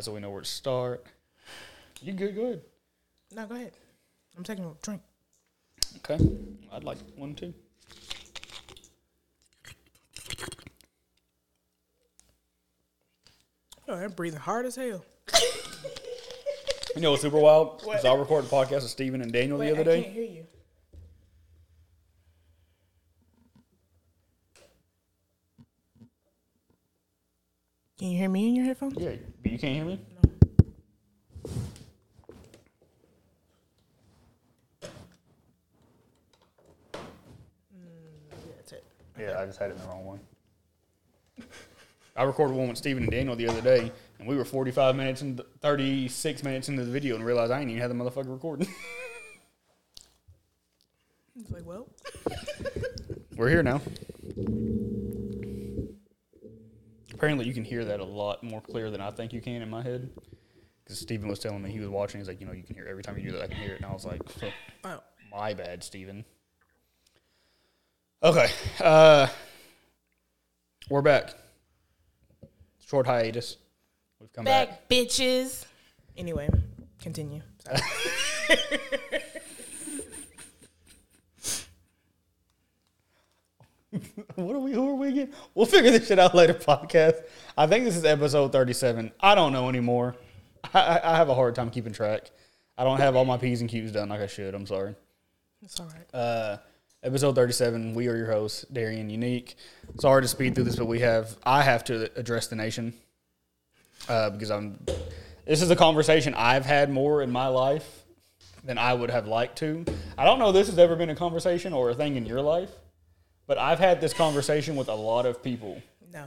So we know where to start. You good? Go ahead. No, go ahead. I'm taking a drink. Okay. I'd like one too. Oh, I'm breathing hard as hell. You know what's super wild? Is I recorded a podcast with Steven and Daniel Wait, the other I day. can't hear you. Can you hear me in your headphones? Yeah, but you can't hear me? Mm, yeah. Yeah, I just had it in the wrong one. I recorded one with Steven and Daniel the other day, and we were 45 minutes and 36 minutes into the video and realized I ain't even had the motherfucker recording. It's like, well, we're here now. Apparently, you can hear that a lot more clear than I think you can in my head. Because Steven was telling me he was watching. He's like, you know, you can hear every time you do that, I can hear it. And I was like, oh, My bad, Steven. Okay. Uh we're back. Short hiatus. We've come back. back, bitches. Anyway, continue. What are we who are we again? We'll figure this shit out later podcast. I think this is episode 37. I don't know anymore. I, I, have a hard time keeping track. I don't have all my P's and Q's done like I should. I'm sorry. It's all right. Uh, episode 37. We are your hosts, Darian Unique. Sorry to speed through this, but we have I have to address the nation uh, because I'm. This is a conversation I've had more in my life than I would have liked to. I don't know if this has ever been a conversation or a thing in your life, but I've had this conversation with a lot of people, No.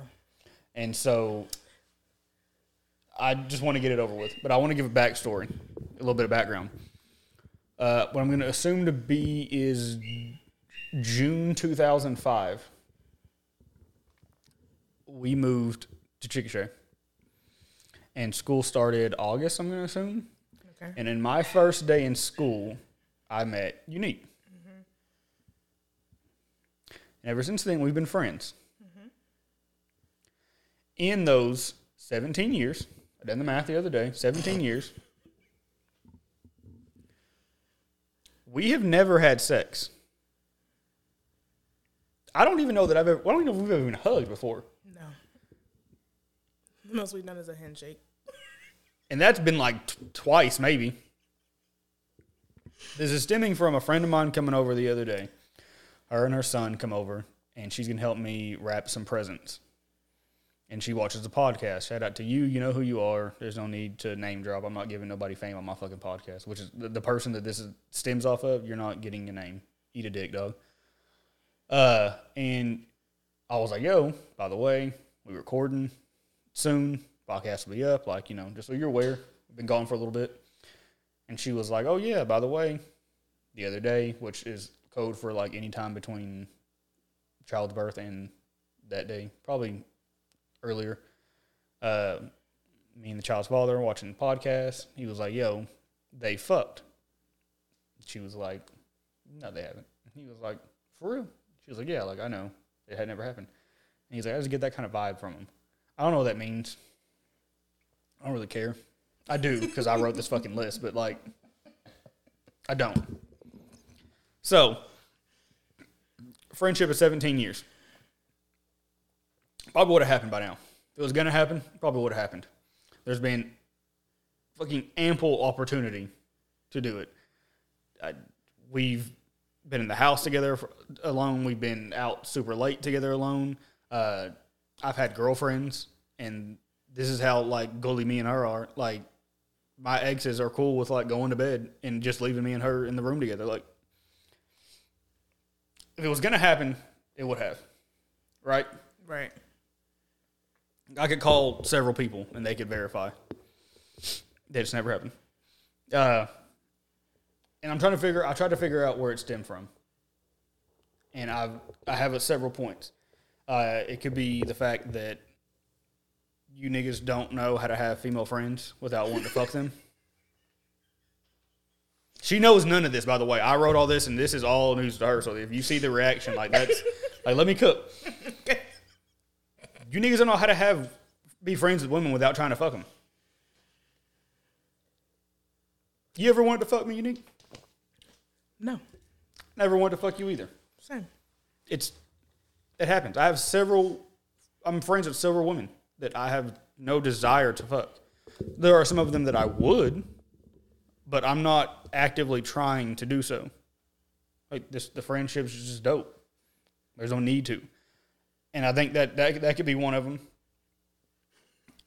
and so I just want to get it over with. But I want to give a backstory, a little bit of background. Uh, what I'm going to assume to be is June 2005. We moved to Chickasha. And school started August, I'm going to assume. Okay. And in my first day in school, I met Unique. And ever since then, we've been friends. Mm-hmm. In those 17 years, I done the math the other day, 17 years, we have never had sex. I don't even know that I've ever, I don't even know if we've ever been hugged before. No. The most we've done is a handshake. And that's been like t- twice, maybe. This is stemming from a friend of mine coming over the other day. Her and her son come over, and she's to help me wrap some presents. And she watches the podcast. Shout out to you. You know who you are. There's no need to name drop. I'm not giving nobody fame on my fucking podcast, which is the, person that this is, stems off of. You're not getting your name. Eat a dick, dog. Uh, and I was like, yo, by the way, we recording soon. Podcast will be up. Like, you know, just so you're aware, we've been gone for a little bit. And she was like, oh, yeah, by the way, the other day, which is code for like any time between child's birth and that day, probably earlier. Uh, me and the child's father watching the podcast. He was like, yo, they fucked. She was like, no, they haven't. He was like, for real? She was like, yeah, like I know. It had never happened. And he's like, I just get that kind of vibe from him. I don't know what that means. I don't really care. I do because I wrote this fucking list, but like, I don't. So, friendship of 17 years. Probably would have happened by now. If it was going to happen, probably would have happened. There's been fucking ample opportunity to do it. I, we've been in the house together alone. We've been out super late together alone. Uh, I've had girlfriends, and this is how like gully me and her are. Like my exes are cool with like going to bed and just leaving me and her in the room together. Like if it was gonna happen, it would have, right? Right. I could call several people and they could verify that it's never happened. Uh, and I'm trying to figure. I tried to figure out where it stemmed from, and I've I have it several points. Uh, it could be the fact that you niggas don't know how to have female friends without wanting to fuck them. She knows none of this, by the way. I wrote all this, and this is all news to her. So if you see the reaction, like that's like, let me cook. You niggas don't know how to have be friends with women without trying to fuck them. You ever wanted to fuck me, unique? No. Never wanted to fuck you either. Same. It's it happens. I have several. I'm friends with several women that I have no desire to fuck. There are some of them that I would, but I'm not actively trying to do so. Like this, the friendships is just dope. There's no need to, and I think that that that could be one of them.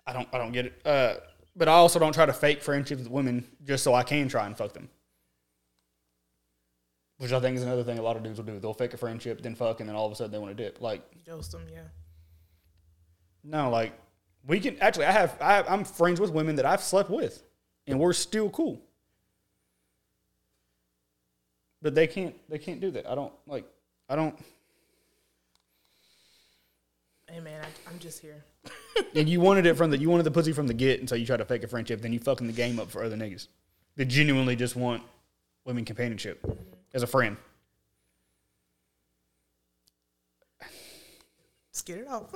I don't I don't get it. Uh, but I also don't try to fake friendships with women just so I can try and fuck them. Which I think is another thing a lot of dudes will do. They'll fake a friendship, then fuck, and then all of a sudden they want to dip. Like, Ghost them, yeah. no, like we can actually. I have, I have I'm friends with women that I've slept with, and we're still cool. But they can't. They can't do that. I don't like. I don't. Hey man, I, I'm just here. And you wanted it from the. You wanted the pussy from the get, and so you try to fake a friendship. Then you fucking the game up for other niggas that genuinely just want women companionship mm-hmm. as a friend. Just get it off.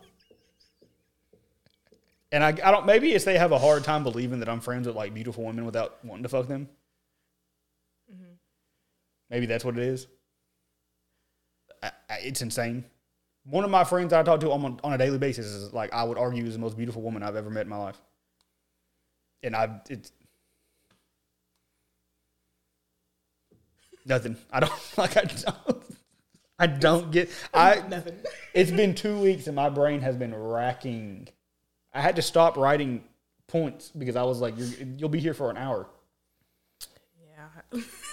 And I, I don't. Maybe it's they have a hard time believing that I'm friends with like beautiful women without wanting to fuck them. Maybe that's what it is. I, I, it's insane. One of my friends that I talk to on, on a daily basis is like I would argue is the most beautiful woman I've ever met in my life. And I it's nothing. I don't like I don't I don't get I Nothing. it's been two weeks and my brain has been racking. I had to stop writing points because I was like, You're, "You'll be here for an hour." Yeah.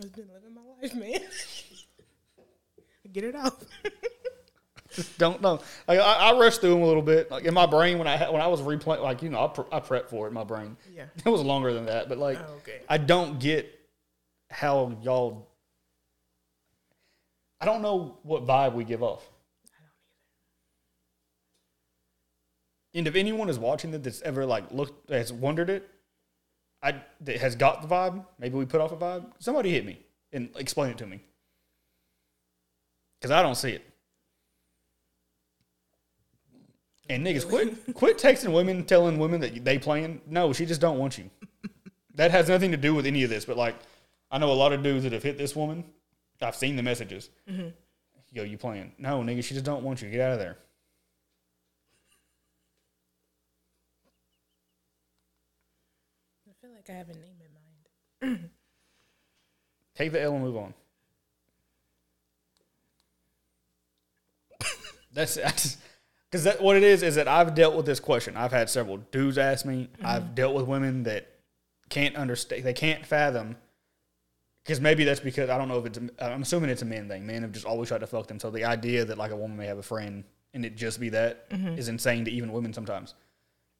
I've been living my life, man. get it off. Just don't know. Like I, I rushed through them a little bit. Like in my brain when I when I was replaying, like you know, I, pre- I prepped for it in my brain. Yeah. It was longer than that, but like Oh, okay. I don't get how y'all. I don't know what vibe we give off. And if anyone is watching that that's ever like looked has wondered it, I that has got the vibe. Maybe we put off a vibe. Somebody hit me and explain it to me because I don't see it. And niggas, quit quit texting women, telling women that they playing. No, she just don't want you. That has nothing to do with any of this. But like, I know a lot of dudes that have hit this woman. I've seen the messages. Mm-hmm. Yo, you playing? No, nigga, she just don't want you. Get out of there. I feel like I have a name in mind. Take the L and move on. That's because that what it is is that I've dealt with this question. I've had several dudes ask me. Mm-hmm. I've dealt with women that can't understand. They can't fathom. Because maybe that's because I don't know if it's. I'm assuming it's a men thing. Men have just always tried to fuck them. So the idea that like a woman may have a friend and it just be that mm-hmm. is insane to even women sometimes.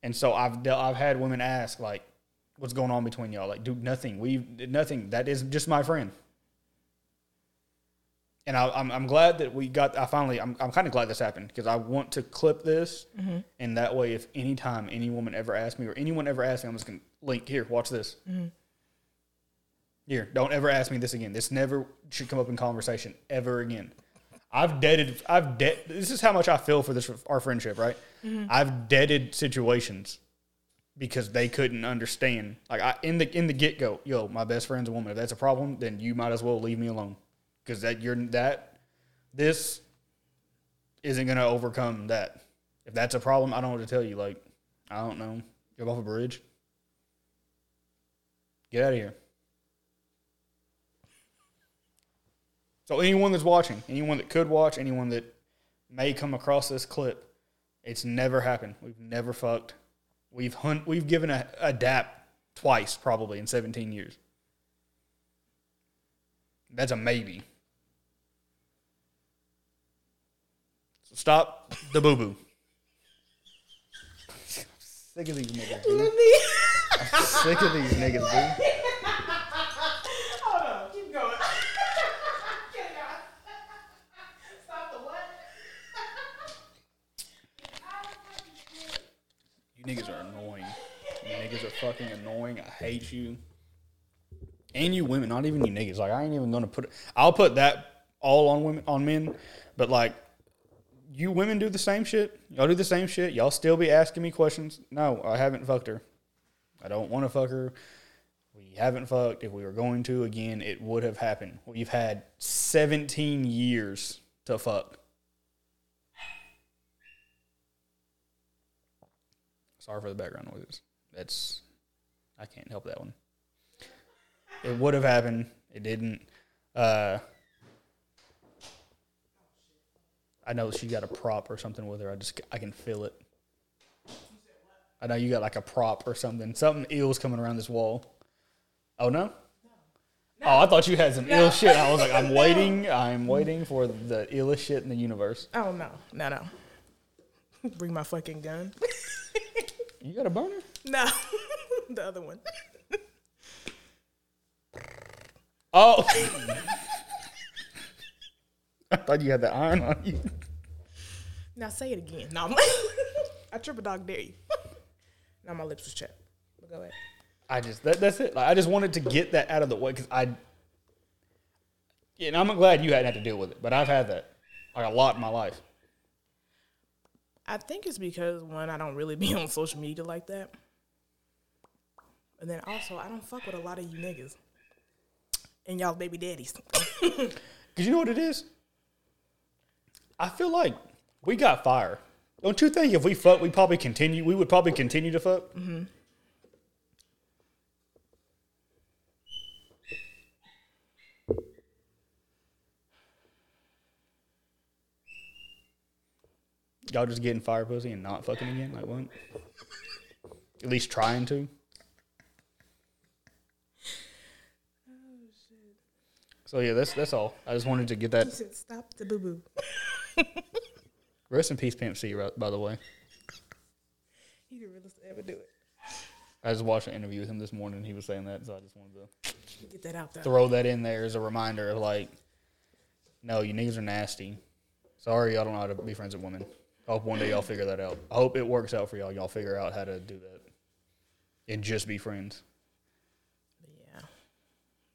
And so I've dealt, I've had women ask like, "What's going on between y'all?" Like, dude, nothing. We nothing. That is just my friend. And I, I'm I'm glad that we got. I finally. I'm I'm kind of glad this happened because I want to clip this, mm-hmm. and that way, if anytime any woman ever asks me or anyone ever asks me, I'm just gonna link here. Watch this. Mm-hmm. Here, don't ever ask me this again. This never should come up in conversation ever again. I've deaded. I've dead. This is how much I feel for this our friendship, right? Mm-hmm. I've deaded situations because they couldn't understand. Like I in the in the get go, yo, my best friend's a woman. If that's a problem, then you might as well leave me alone because that you're that this isn't gonna overcome that. If that's a problem, I don't know what to tell you. Like I don't know, jump off a bridge, get out of here. So anyone that's watching, anyone that could watch, anyone that may come across this clip, it's never happened. We've never fucked. We've hunt. We've given a, a dap twice, probably in 17 years. That's a maybe. So stop the boo boo. Sick of these niggas. Dude. I'm sick of these niggas, dude. Hold on, keep going. Stop the what? You niggas are annoying. Niggas are fucking annoying. I hate you. And you women, not even you niggas. Like I ain't even gonna put it. I'll put that all on women on men, but like you women do the same shit. Y'all do the same shit. Y'all still be asking me questions. No, I haven't fucked her. I don't want to fuck her. We haven't fucked. If we were going to again, it would have happened. We've had 17 years to fuck. Sorry for the background noises. That's I can't help that one. It would have happened. It didn't. Uh, I know she got a prop or something with her. I just I can feel it. I know you got like a prop or something. Something ill's coming around this wall. Oh no. Oh, I thought you had some ill shit. I was like, I'm waiting. I'm waiting for the illest shit in the universe. Oh no, no, no. Bring my fucking gun. You got a burner? no, the other one. Oh. I thought you had the iron on you. Now say it again. No, I'm like, I triple dog dare you. now my lips was chapped. But go ahead. I just that, that's it. Like, I just wanted to get that out of the way because I. Yeah, and I'm glad you hadn't had to deal with it, but I've had that like a lot in my life. I think it's because one, I don't really be on social media like that. And then also I don't fuck with a lot of you niggas. And y'all baby daddies. Cause you know what it is? I feel like we got fire. Don't you think if we fuck, we probably continue. We would probably continue to fuck. Mm-hmm. Y'all just getting fire pussy and not fucking again? Like what? At least trying to. Oh shit! So yeah, that's that's all. I just wanted to get that stop the boo boo. Rest in peace, Pimp C, by the way. He the realest to ever do it. I just watched an interview with him this morning. He was saying that, so I just wanted to Get that out there. throw that in there as a reminder of like, no, you niggas are nasty. Sorry, y'all don't know how to be friends with women. I hope one day y'all figure that out. I hope it works out for y'all. Y'all figure out how to do that and just be friends. Yeah.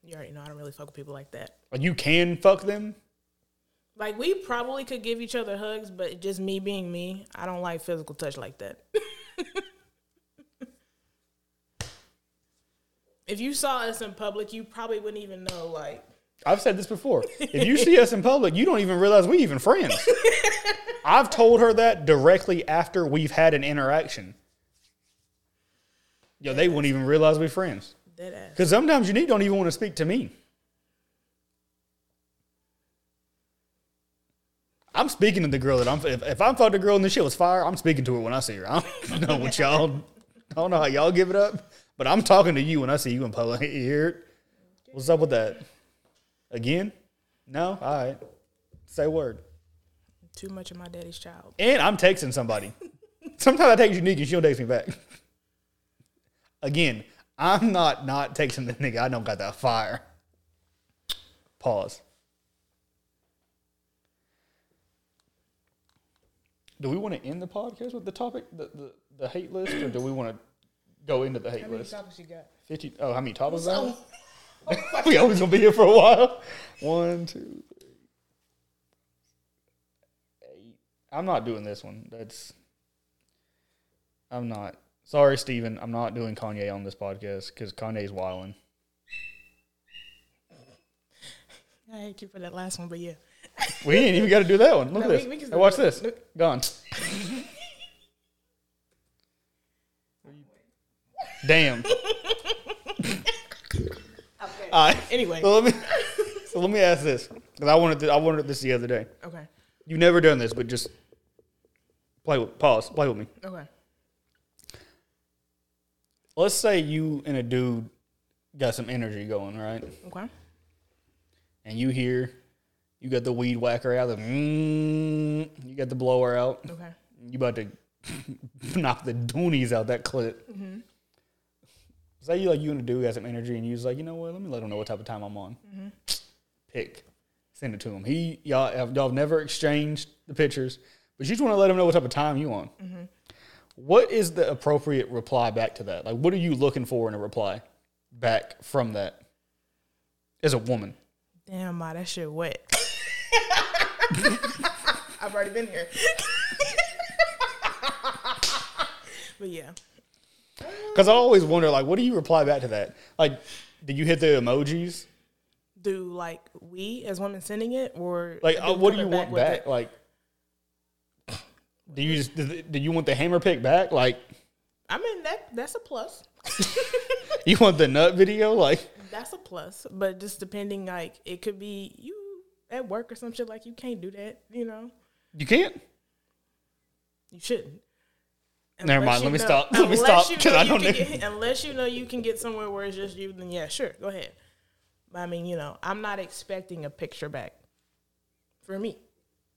You already know I don't really fuck with people like that. You can fuck them. Like we probably could give each other hugs, but just me being me, I don't like physical touch like that. if you saw us in public, you probably wouldn't even know like I've said this before. If you see us in public, you don't even realize we even friends. I've told her that directly after we've had an interaction. Yo, they wouldn't even realize we're friends. dead ass. Because sometimes you need don't even want to speak to me. I'm speaking to the girl that I'm. If, if I'm fucked a girl and the shit was fire, I'm speaking to her when I see her. I don't know what y'all. I don't know how y'all give it up, but I'm talking to you when I see you in public. You hear it? What's up with that? Again? No. All right. Say word. Too much of my daddy's child. And I'm texting somebody. Sometimes I text Unique and she don't text me back. Again, I'm not not texting the nigga. I don't got that fire. Pause. Do we want to end the podcast with the topic, the, the, the hate list, or do we want to go into the hate list? How many topics you got? 50, oh, how many topics are there? we always gonna be here for a while. One, two, three, eight. I'm not doing this one. That's. I'm not. Sorry, Steven. I'm not doing Kanye on this podcast because Kanye's wilding. I hate you for that last one, but yeah. We ain't even got to do that one. Look No, at we- we this. can Hey, watch this. Look. Gone. Damn. Right. Anyway. So let me. So let me ask this because I wanted. To, I wanted this the other day. Okay. You've never done this, but just play with pause. Play with me. Okay. Let's say you and a dude got some energy going, right? Okay. And you hear you got the weed whacker out, the mm, you got the blower out. Okay. You about to knock the doonies out that clip. Say you like you and a dude got some energy, and you was like, you know what? Let me let him know what type of time I'm on. Mm-hmm. Pick, send it to him. He y'all have, y'all have never exchanged the pictures, but you just want to let him know what type of time you on. Mm-hmm. What is the appropriate reply back to that? Like, what are you looking for in a reply back from that? As a woman, Damn, my that shit wet. I've already been here. but yeah. Because I always wonder, like, what do you reply back to that? Like, did you hit the emojis? Do like we as women sending it, or Like, do uh, what do you back want back? it? Like, do you just do, do you want the hammer pick back? Like, I mean that that's a plus. you want the nut video? Like, That's a plus, but just depending, like it could be you at work or some shit. Like you can't do that, you know. you can't. You shouldn't. Never mind, let me know- stop. Let me unless stop, you 'cause know I don't know. get- unless you know you can get somewhere where it's just you, then yeah, sure, go ahead. But I mean, you know, I'm not expecting a picture back for me.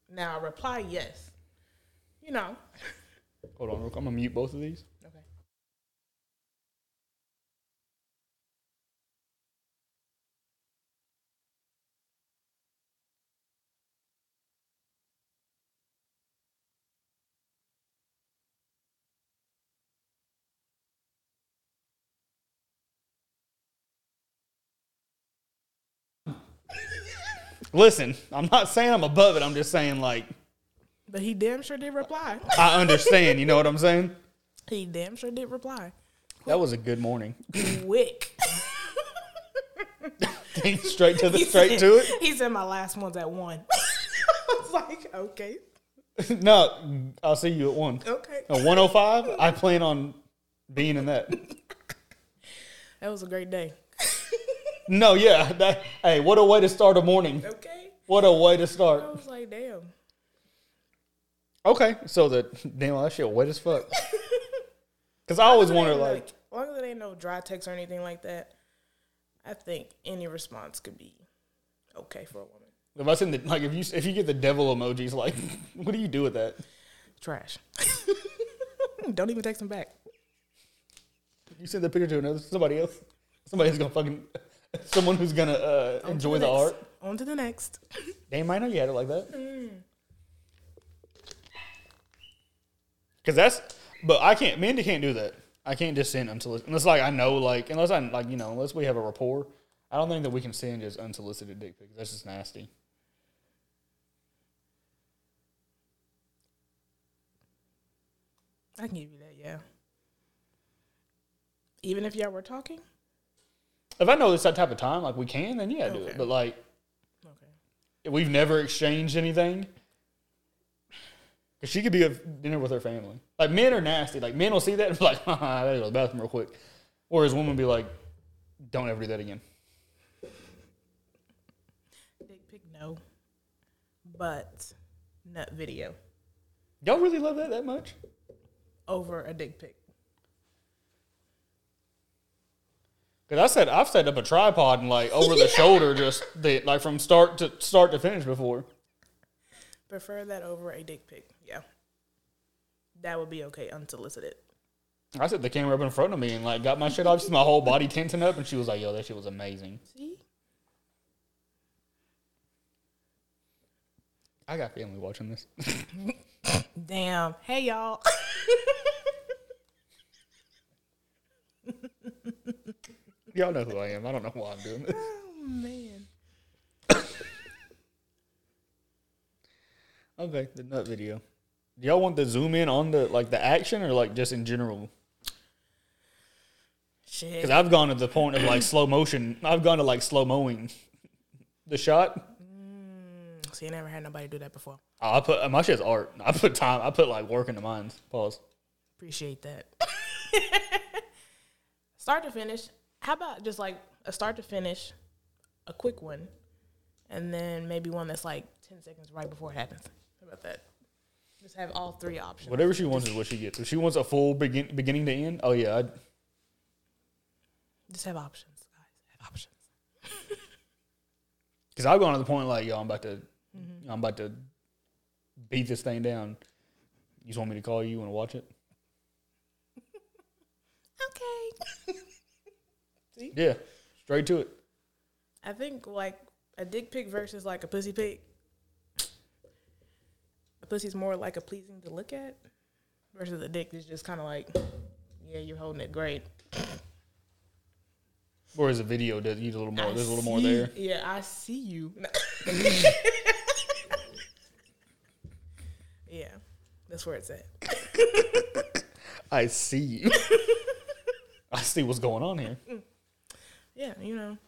Now, a reply, yes. You know. Hold on, real. I'm gonna mute both of these. Okay. Listen, I'm not saying I'm above it. I'm just saying, like, But he damn sure did reply. I understand. You know what I'm saying? he damn sure did reply. That was a good morning. Quick. straight to the He straight said- to it. He said my last one's at one. I was like, okay, No, I'll see you at one. okay. A 105. I plan on being in that. That was a great day. No, yeah. That, hey, what a way to start a morning. Okay. What a way to start. I was like, damn. Okay, so the damn that shit wet as fuck. Because I always wonder, like, as long as it ain't no dry text or anything like that, I think any response could be okay for a woman. if I send the like, if you if you get the devil emojis, like, what do you do with that? Trash. Don't even text them back. You send the picture to another somebody else. Somebody who's gonna fucking someone who's gonna uh, enjoy the next. art. On to the next. They might know you had it like that. Cause that's, but I can't. Mandy can't do that. I can't just send unsolicited unless like I know like unless I like you know unless we have a rapport. I don't think that we can send just unsolicited dick pics. That's just nasty. I can give you that, yeah. Even if y'all were talking? If I know it's that type of time, like we can, then yeah, do it. But like Okay. we've never exchanged anything. Cause she could be at dinner with her family. Like men are nasty. Like men will see that and be like, I gotta go to the bathroom real quick. or Whereas women be like, don't ever do that again. Dick pic, no. But nut video Y'all really love that that much? over a dick pic. Cause I said I've set up a tripod and like over the shoulder, just the, like from start to start to finish before. Prefer that over a dick pic. Yeah. That would be okay, unsolicited. I set the camera up in front of me and like got my shit off, just my whole body tensing up, and she was like, "Yo, that shit was amazing." See? I got family watching this. Damn. Hey, y'all. Y'all know who I am. I don't know why I'm doing this. oh, man. Okay, the nut video. Do y'all want the zoom in on the like the action or like just in general? Shit. Because I've gone to the point of like slow motion. I've gone to like slow mowing the shot. Mm, see, I never had nobody do that before. Oh, I put my shit's art. I put time. I put like work into mine. Pause. Appreciate that. start to finish. How about just like a start to finish, a quick one, and then maybe one that's like 10 seconds right before it happens? How about that? Just have all three options. Whatever she wants is what she gets. If she wants a full begin, beginning to end, oh yeah, I'd, Just have options, guys. Have options. Because I've gone to the point like, yo, I'm about to, mm-hmm. I'm about to beat this thing down. You just want me to call you? You want to watch it? Okay. Yeah, straight to it. I think like a dick pic versus like a pussy pic. A pussy's more like a pleasing to look at, versus a dick is just kind of like, yeah, you're holding it great. Whereas a video does need a little more. I There's a little more there. Yeah, I see you. yeah, that's where it's at. I see you. I see what's going on here. Yeah, you know.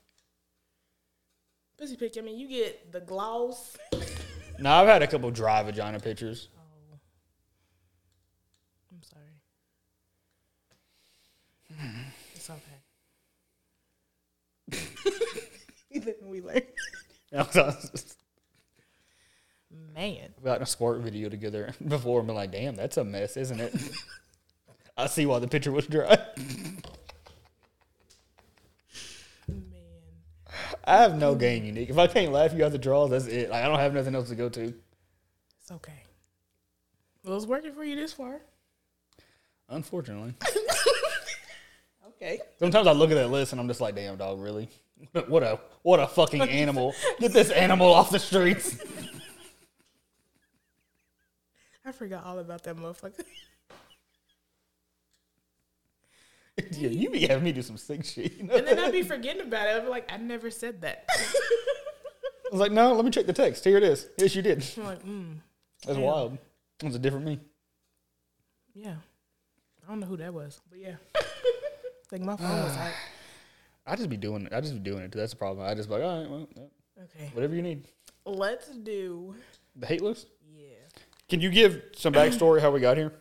Pussy pic. I mean, you get the gloss. No, I've had a couple dry vagina pictures. Oh. I'm sorry. It's okay. we learn. I've Man. gotten a squirt video together before and been like, damn, that's a mess, isn't it? I see why the picture was dry. Man. I have no game unique. If I can't laugh you out the draws, that's it. Like I don't have nothing else to go to. It's okay. Well, it's working for you this far. Unfortunately. Okay. Sometimes I look at that list and I'm just like, damn dog, really? What a what a fucking animal. Get this animal off the streets. I forgot all about that motherfucker. yeah, you be having me do some sick shit. You know? and then I'd be forgetting about it. I'd be like, I never said that. I was like, no, let me check the text. Here it is. Yes, you did. I'm like, mm, That's Yeah. wild. It was a different me. yeah. I don't know who that was, but yeah. Like my phone was like, I just be doing it. I just be doing it. That's the problem. I just be like, all right, well, yeah, okay, whatever you need. let's do, The hate list. yeah. Can you give some backstory how we got here?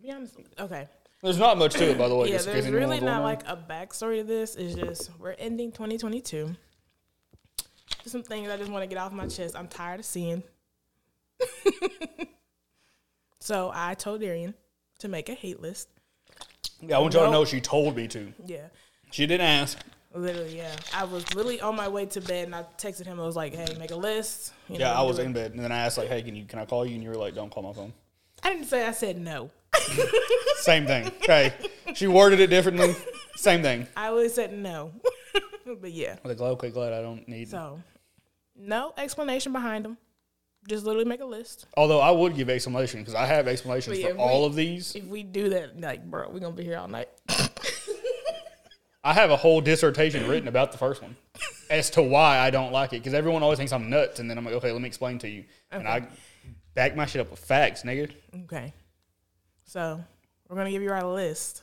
Be honest. Okay. There's not much to it, by the way. yeah, there's really not like a backstory to this. It's just we're ending 2022. Just some things I just want to get off my chest. I'm tired of seeing. so I told Darian to make a hate list. Yeah, I want y'all to No. know she told me to. Yeah. She didn't ask. Literally, yeah. I was literally on my way to bed and I texted him. I was like, "Hey, make a list." You Yeah, know, I was do it. in bed, and then I asked like, "Hey, can you can I call you?" And you were like, "Don't call my phone." I didn't say I said no. Same thing. Okay, she worded it differently. Same thing. I always said no. but yeah, I was like, "Okay, glad I don't need." so no explanation behind them. Just literally make a list. Although I would give explanation because I have explanations But for all of these. If we do that, like, bro, we're gonna be here all night. I have a whole dissertation written about the first one as to why I don't like it because everyone always thinks I'm nuts, and then I'm like, "Okay, let me explain to you," and I back my shit up with facts, nigga. Okay. So we're gonna give you our list.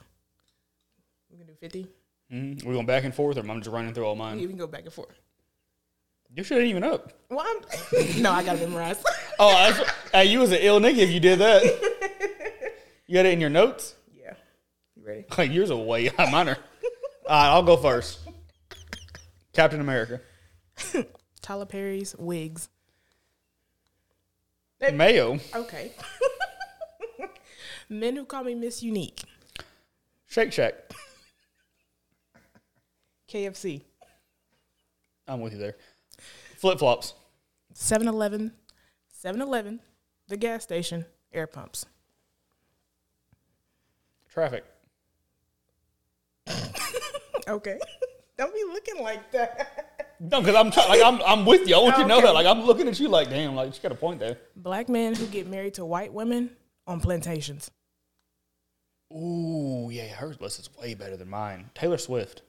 We can do fifty. Mm-hmm. We're going back and forth, or I'm just running through all mine. You can go back and forth. Your shit ain't even up. Well, I'm, no, I gotta memorize. Oh, that's, hey, you was an ill nigga if you did that. You got it in your notes? yeah. You ready? Like yours are way mine are. All right, I'll go first. Captain America, Tyler Perry's wigs. Mayo, Okay. Men who call me Miss Unique. Shake Shack. KFC. I'm with you there. Flip flops, 7 Eleven. 7 Eleven. The gas station. Air pumps. traffic, Okay. Don't be looking like that. No, because I'm try- like I'm I'm with you. I want you to know Okay. that. Like I'm looking at you like, damn, like she got a point there. Black men who get married to white women on plantations. Ooh, yeah, her list is way better than mine. Taylor Swift.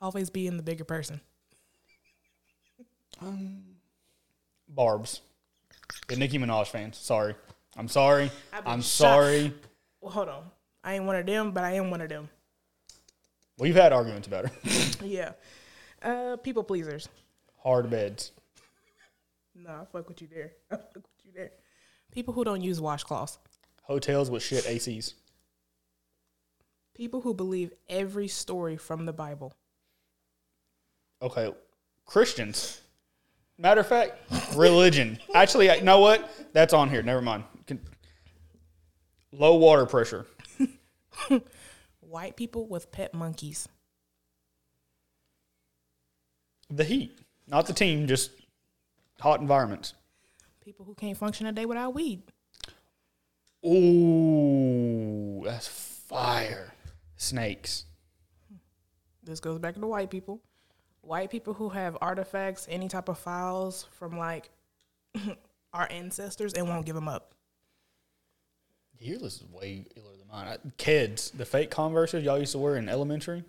Always being the bigger person. Barbz. The Nicki Minaj fans. Sorry. I'm sorry. I'm sorry. Well, hold on. I ain't one of them, but I am one of them. We've had arguments about her. Yeah. Uh, people pleasers. Hard beds. No, I fuck with you there. I fuck with you there. People who don't use washcloths. Hotels with shit ACs. People who believe every story from the Bible. Okay. Christians. Matter of fact, religion. Actually, you know what? That's on here. Never mind. Low water pressure. White people with pet monkeys. The heat. Not the team, just hot environments. People who can't function a day without weed. Ooh, that's fire. Snakes. This goes back to the white people. White people who have artifacts, any type of files from like our ancestors and won't give them up. Your list is way iller than mine. I, Keds, the fake Converses y'all used to wear in elementary.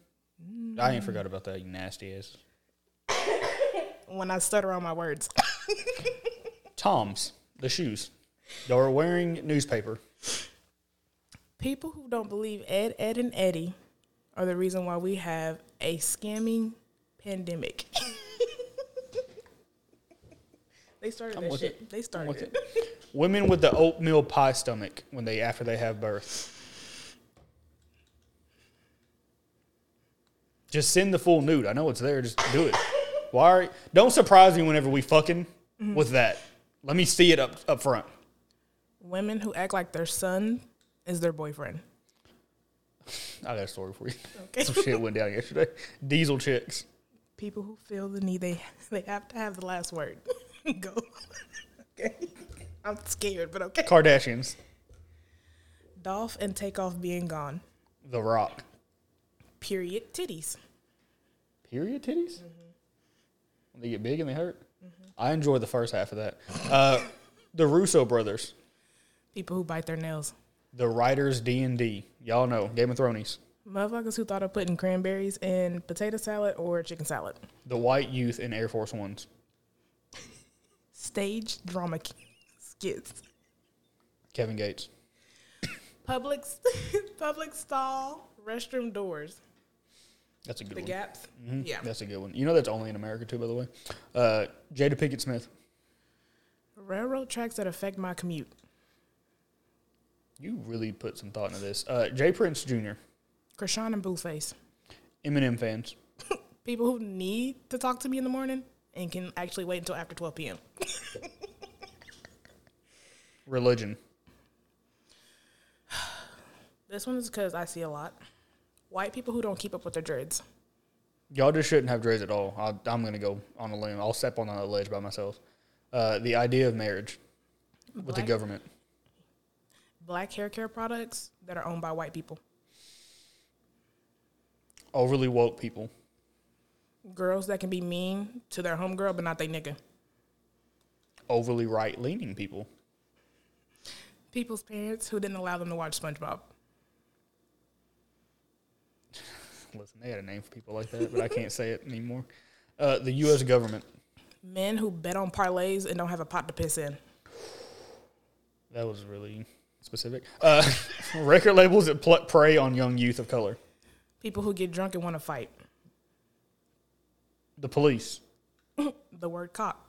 I ain't forgot about that, you nasty ass. When I stutter on my words. Toms, the shoes. Y'all were wearing newspaper. People who don't believe Ed, Ed, and Eddy are the reason why we have a scamming pandemic. they started I'm that shit. it. They started it. it. Women with the oatmeal pie stomach when they after they have birth. Just send the full nude. I know it's there. Just do it. Why? Are, don't surprise me whenever we fucking mm-hmm. with that. Let me see it up up front. Women who act like their son is their boyfriend. I got a story for you. Okay. Some shit went down yesterday. Diesel chicks. People who feel the need they they have to have the last word. Go. okay. I'm scared, but okay. Kardashians. Dolph and Takeoff being gone. The Rock. Period. Titties. Period titties? When they get big and they hurt? I enjoy the first half of that. Uh, the Russo brothers. People who bite their nails. The writers D and D. Y'all know Game of Thrones. Motherfuckers who thought of putting cranberries in potato salad or chicken salad. The white youth in Air Force Ones. Stage drama skits. Kevin Gates. Public public stall restroom doors. That's a good The one. gaps. Mhm. Yeah. That's a good one. You know that's only in America too, by the way. Uh, Jada Pinkett Smith. Railroad tracks that affect my commute. You really put some thought into this. Uh, Jay Prince Jr. Chrisean and Blueface. Eminem fans. People who need to talk to me in the morning and can actually wait until after 12 p.m. Religion. This one is because I see a lot. White people who don't keep up with their dreads. Y'all just shouldn't have dreads at all. I, I'm going to go on a limb. I'll step on a ledge by myself. Uh, the idea of marriage with the government. Black hair care products that are owned by white people. Overly woke people. Girls that can be mean to their homegirl but not they nigga. Overly right leaning people. People's parents who didn't allow them to watch SpongeBob. Listen, they had a name for people like that, but I can't say it anymore. Uh, the U.S. government. Men who bet on parlays and don't have a pot to piss in. That was really specific. Uh, record labels that pl- prey on young youth of color. People who get drunk and want to fight. The police. The word cop.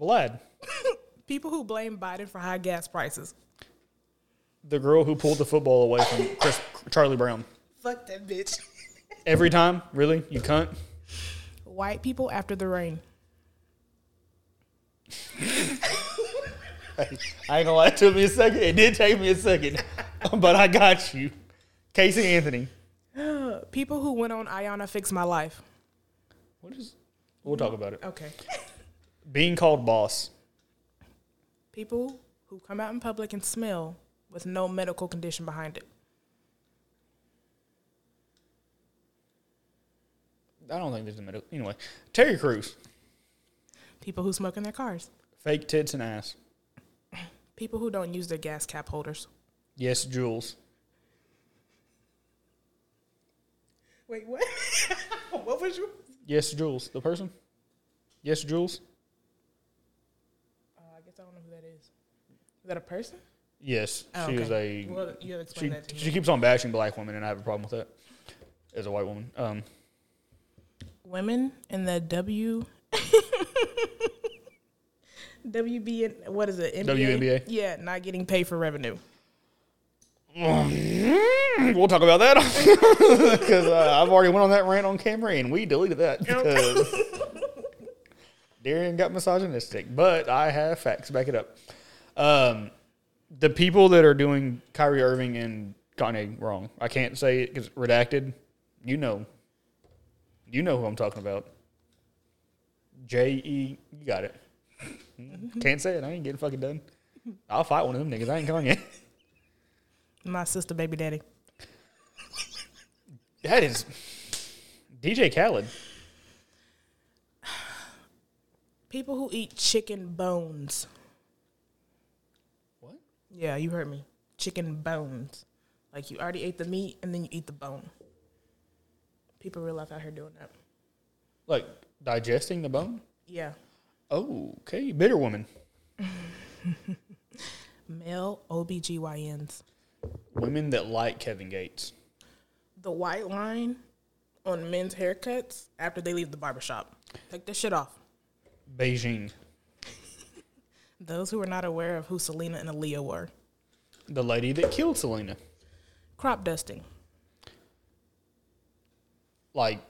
Vlad. People who blame Biden for high gas prices. The girl who pulled the football away from Chris, Charlie Brown. Fuck that bitch. Every time? Really? You cunt? White people after the rain. I ain't gonna lie, it took me a second. It did take me a second, but I got you. Casey Anthony. People who went on Iyanla Fix My Life. What is? We'll talk about it. Okay. Being called boss. People who come out in public and smell with no medical condition behind it. I don't think there's a middle. Anyway, Terry Crews. People who smoke in their cars. Fake tits and ass. People who don't use their gas cap holders. Yes, Julz. Wait, what? what was you? Yes, Julz. The person. Yes, Julz. Uh, I guess I don't know who that is. Is that a person? Yes, Oh, she okay. is a. Well, you explain She, that to me. she keeps on bashing black women, and I have a problem with that. As a white woman, um, Women in the W. WB, what is it? NBA? WNBA? Yeah, not getting paid for revenue. we'll talk about that because uh, I've already went on that rant on camera, and we deleted that because Darian got misogynistic. But I have facts to back it up. Um, the people that are doing Kyrie Irving and Kanye wrong, I can't say it because redacted. You know, you know who I'm talking about. J E, you got it. Can't say it. I ain't getting fucking done. I'll fight one of them niggas. I ain't Kanye. My sister, baby daddy. That is DJ Khaled. People who eat chicken bones. What? Yeah, you heard me. Chicken bones. Like you already ate the meat and then you eat the bone. People real life out here doing that. Like digesting the bone? Yeah. Oh, okay. Bitter woman. Male OBGYNs. Women that like Kevin Gates. The white line on men's haircuts after they leave the barbershop. Take this shit off. Beijing. Those who are not aware of who Selena and Aaliyah were. The lady that killed Selena. Crop dusting. Like,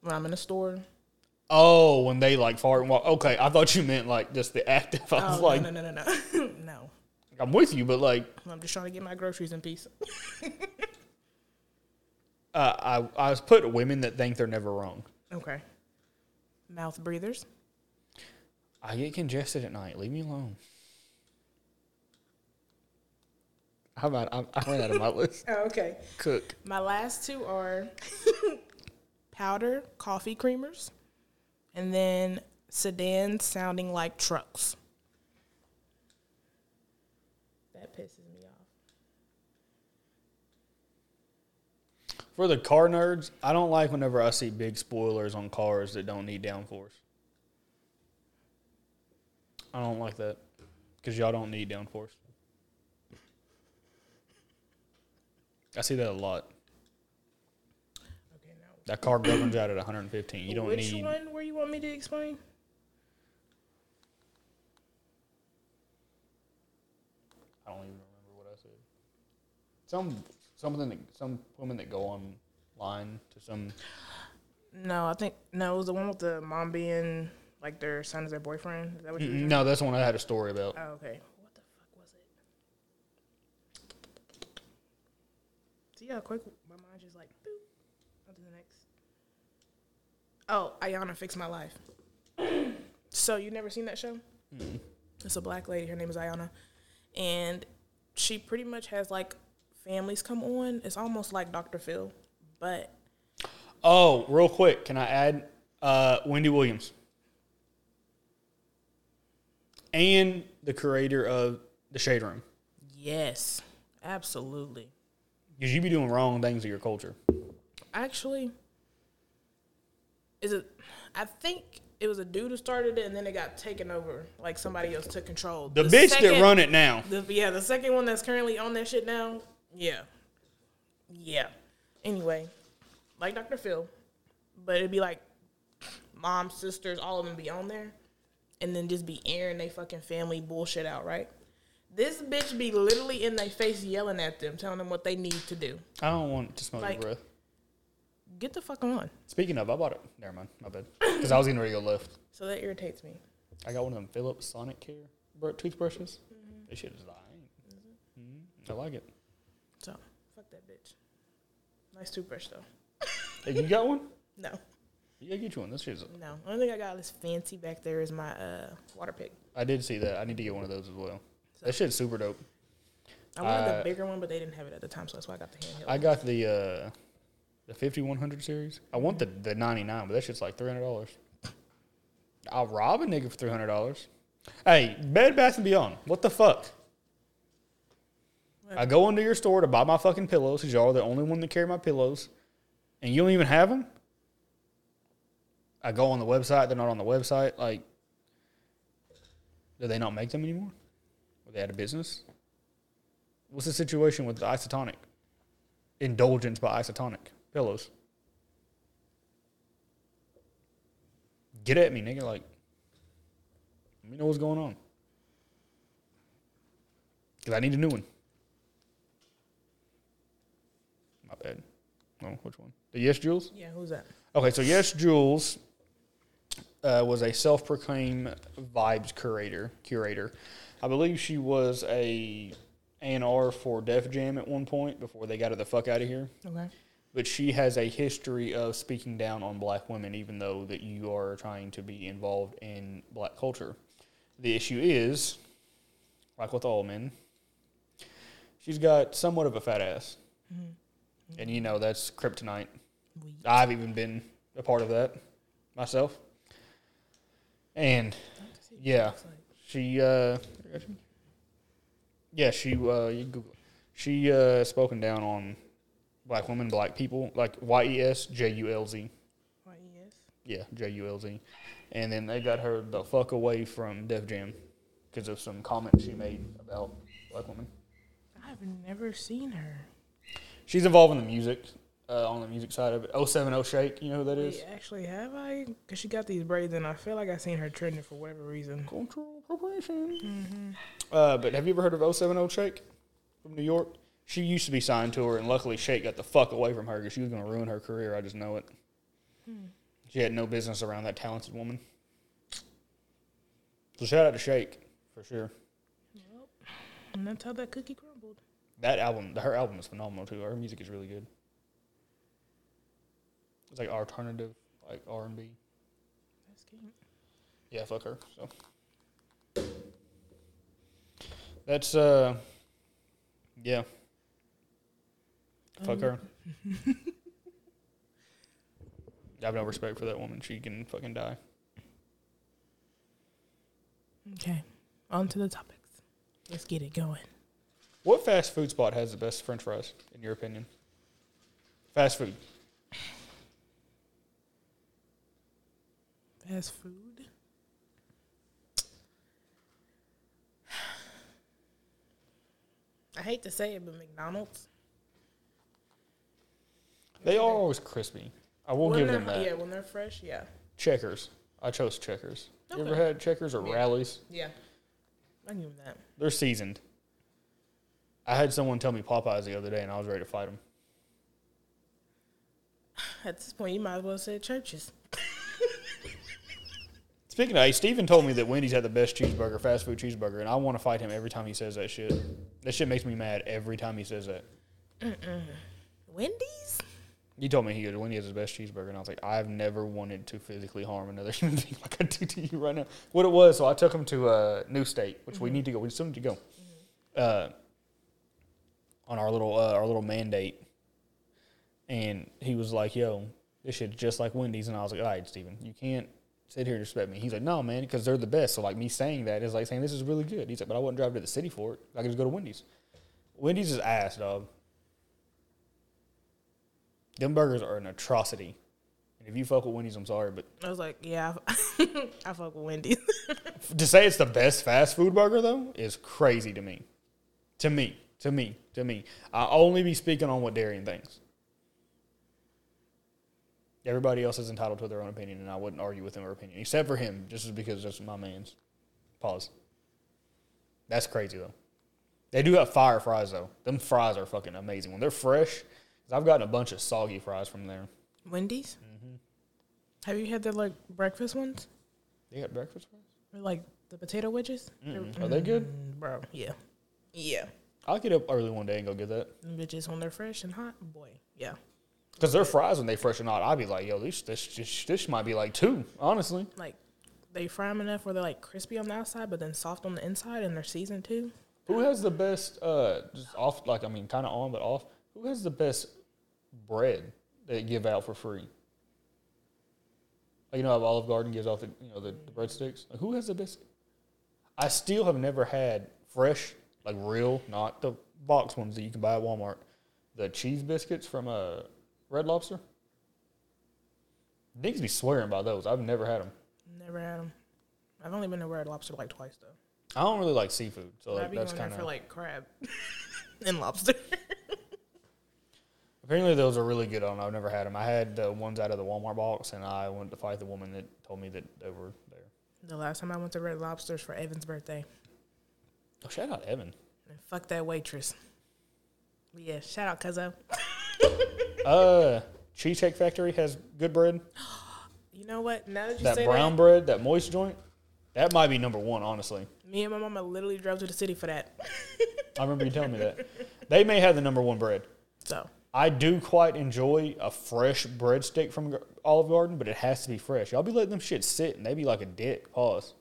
When I'm in a store. Oh, when they like fart and walk. Okay, I thought you meant like just the act. active. I was Oh, like, no, no, no, no, no. no. I'm with you, but like, I'm just trying to get my groceries in peace. uh, I I was put women that think they're never wrong. Okay. Mouth breathers. I get congested at night. Leave me alone. How about I, I ran out of my list? Oh, okay. Cook. My last two are powder coffee creamers and then sedans sounding like trucks. That pisses me off. For the car nerds, I don't like whenever I see big spoilers on cars that don't need downforce. I don't like that because y'all don't need downforce. I see that a lot. Okay, now. That car governs out at 115. You don't Which need. one where you want me to explain? I don't even remember what I said. Some something that some women that go online to some. No, I think no, it was the one with the mom being like their son is their boyfriend. Is that what you? No, that's the one I had a story about. Oh, okay. What the fuck was it? See how quick my mind just like boop on to the next. Oh, Iyanla fixed my life. so you never seen that show? It's a black lady. Her name is Iyanla, and she pretty much has like families come on. It's almost like Dr. Phil, but Oh, real quick, can I add uh, Wendy Williams and the creator of the Shade Room? yes, absolutely. Because you be doing wrong things to your culture. Actually, is it? I think it was a dude who started it, and then it got taken over. Like somebody else took control. The, bitch that run it now. The, yeah, the second one that's currently on that shit now. Yeah, yeah. Anyway, like Dr. Phil, but it'd be like mom, sisters, all of them be on there, and then just be airing they fucking family bullshit out, right? This bitch be literally in their face yelling at them, telling them what they need to do. I don't want to smell Like- your breath. Get the fuck on. Speaking of, I bought it. Never mind. My bad. Because I was getting ready to go left. So that irritates me. I got one of them Philips Sonicare br- toothbrushes. Mm-hmm. This shit is dying. Mhm. I like it. So fuck that bitch. Nice toothbrush though. Hey, you got one? No, You gotta get you one. This shit's. no. Only thing I got is fancy back there is my uh, Waterpik. I did see that. I need to get one of those as well. That shit's super dope. I wanted Uh, the bigger one, but they didn't have it at the time, so that's why I got the handheld. I got the uh, the fifty one hundred series. I want the the ninety nine, but that shit's like three hundred dollars. I'll rob a nigga for three hundred dollars. Hey, Bed Bath and Beyond, what the fuck? I go into your store to buy my fucking pillows because y'all are the only one that carry my pillows, and you don't even have them. I go on the website; they're not on the website. Like, do they not make them anymore? Are they out of business? What's the situation with the isotonic? Indulgence by isotonic pillows. Get at me, nigga. Like, let me know what's going on. Because I need a new one. My bad. Oh, which one? The YesJulz? yeah, who's that? Okay, so YesJulz uh, was a self-proclaimed vibes curator. Curator, I believe she was a A&R for Def Jam at one point before they got her the fuck out of here. Okay. But she has a history of speaking down on black women, even though that you are trying to be involved in black culture. The issue is, like with all men, she's got somewhat of a fat ass, and you know that's kryptonite. We, I've even been a part of that myself. And yeah, she uh yeah, she uh you Google she uh spoken down on black women, black people, like Y E S J U L Z. Y-E-S? Yeah, J U L Z. And then they got her the fuck away from Def Jam because of some comments she made about black women. I I've never seen her. She's involved in the music, uh, on the music side of it. 070 Shake, you know who that is? Wait, actually, have I? Because she got these braids, and I feel like I seen her trending for whatever reason. Cultural appropriation. Uh, but have you ever heard of 070 Shake from New York? She used to be signed to her, and luckily Shake got the fuck away from her because she was going to ruin her career. I just know it. She had no business around that talented woman. So shout out to Shake for sure. And that's how that cookie crumbled. That album, her album is phenomenal too. Her music is really good. It's like alternative, like R and B. That's cute. Yeah, fuck her. So that's uh, yeah. Fuck her. I have no respect for that woman. She can fucking die. Okay, on to the topics. Let's get it going. What fast food spot has the best French fries, in your opinion? Fast food. Fast food. I hate to say it, but McDonald's. They are always crispy. I will When give them that. Yeah, when they're fresh, yeah. Checkers. I chose Checkers. You ever had Checkers or Yeah. Rally's? Yeah. I them that. They're seasoned. I had someone tell me Popeyes the other day, and I was ready to fight them. At this point, you might as well say Church's. Speaking of, Steven told me that Wendy's had the best cheeseburger, fast food cheeseburger, and I want to fight him every time he says that shit. That shit makes me mad every time he says that. Wendy's? He told me he goes, He has the best cheeseburger, and I was like, I've never wanted to physically harm another human being like I do to you right now. What it was, so I took him to uh, New State, which we need to go. We still need to go. Uh, on our little uh, our little mandate, and he was like, "Yo, this shit's just like Wendy's," and I was like, "All right, Steven, you can't sit here and respect me." He's like, "No, man, because they're the best." So like me saying that is like saying this is really good. He's like, "But I wouldn't drive to the city for it. I could just go to Wendy's." Wendy's is ass, dog. Them burgers are an atrocity. And if you fuck with Wendy's, I'm sorry, but I was like, yeah, I, fuck with Wendy's. to say it's the best fast food burger though is crazy to me. To me, to me, to me. I only be speaking on what Darian thinks. Everybody else is entitled to their own opinion, and I wouldn't argue with their opinion, except for him, just because that's my man's. Pause. That's crazy though. They do have fire fries though. Them fries are fucking amazing when they're fresh. I've gotten a bunch of soggy fries from there. Wendy's? Mm-hmm. Have you had the like breakfast ones? They got breakfast fries. Or, like the potato wedges? Mm-mm. Are they good? Mm, bro, yeah. Yeah. I'll get up early one day and go get that. Bitches when they're fresh and hot, boy. Yeah. Because their fries when they fresh or not, I'd be like, yo, this this this, this might be like two, honestly. Like they fry them enough where they're like crispy on the outside, but then soft on the inside, and they're seasoned too. Who has the best? Uh, just off, like I mean, kind of on but off. Who has the best bread they give out for free? Like you know, how Olive Garden gives out the you know the, the breadsticks. Like who has the biscuit? I still have never had fresh, like real, not the box ones that you can buy at Walmart. The cheese biscuits from uh, Red Lobster. Niggas be swearing by those. I've never had them. Never had them. I've only been to Red Lobster like twice though. I don't really like seafood, so like, been that's kind for like crab and lobster. Apparently, those are really good. Know. I've never had them. I had the ones out of the Walmart box, and I went to fight the woman that told me that they were there. the last time I went to Red Lobster's for Evan's birthday. Oh, shout out Evan. And fuck that waitress. Yeah, shout out Cuzzo. Uh, Cheesecake Factory has good bread. You know what? Now that you That say brown bread, that moist joint, that might be number one. Honestly, me and my mama literally drove to the city for that. I remember you telling me that. They may have the number one bread. So I do quite enjoy a fresh breadstick from Olive Garden, but it has to be fresh. Y'all be letting them shit sit, and they be like a dick. Pause.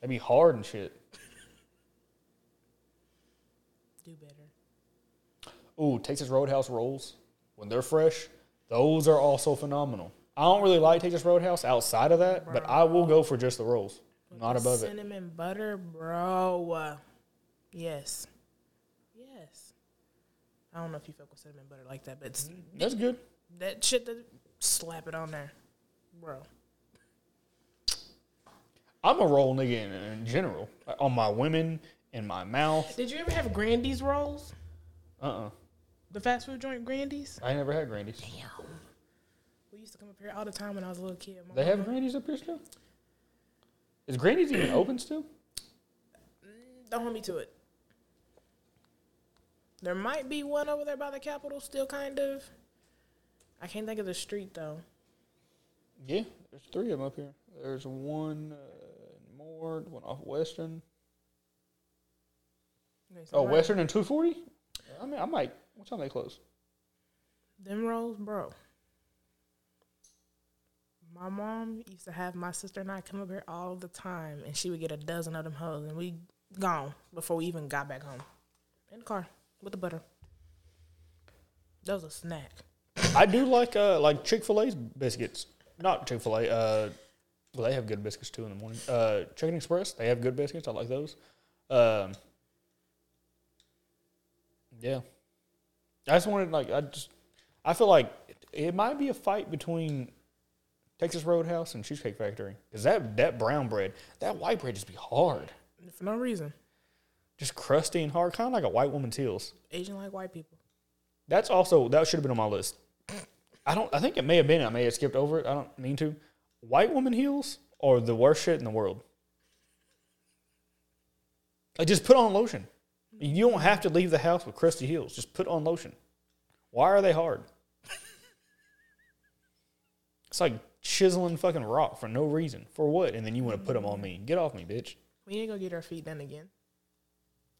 They be hard and shit. do better. Ooh, Texas Roadhouse rolls when they're fresh. Those are also phenomenal. I don't really like Texas Roadhouse outside of that, but I will go for just the rolls, not The above it. Cinnamon butter, bro. Yes. I don't know if you fuck with cinnamon butter like that, but it's, That's good. that shit that slap it on there, bro. I'm a roll nigga in, in general. On my women in my mouth. Did you ever have Grandy's rolls? Uh uh The fast food joint Grandy's? I never had Grandy's. Damn. We used to come up here all the time when I was a little kid. My They have Grandy's up here still? Is Grandy's even open still? Don't hold me to it. There might be one over there by the Capitol, still kind of. I can't think of the street though. Yeah, there's three of them up here. There's one uh, in Moore, one off Western. Okay, so Oh, Western and 240? I mean, I might. What time are they close? Them rolls, bro. My mom used to have my sister and I come up here all the time, and she would get a dozen of them hoes, and we gone before we even got back home. In the car with the butter. That was a snack. I do like uh like Chick Fil A's biscuits. Not Chick Fil A. Uh, well, they have good biscuits too in the morning. Uh, Chicken Express, they have good biscuits. I like those. Um, yeah, I just wanted like I just I feel like it, it might be a fight between Texas Roadhouse and Cheesecake Factory because that that brown bread, that white bread just be hard, For no reason. Just crusty and hard, kind of like a white woman's heels. Asian like white people. That's also that should have been on my list. I don't. I think it may have been. I may have skipped over it. I don't mean to. White woman heels are the worst shit in the world. Like just put on lotion. You don't have to leave the house with crusty heels. Just put on lotion. Why are they hard? It's like chiseling fucking rock for no reason. For what? And then you want to put them on me. Get off me, bitch. We need to go get our feet done again.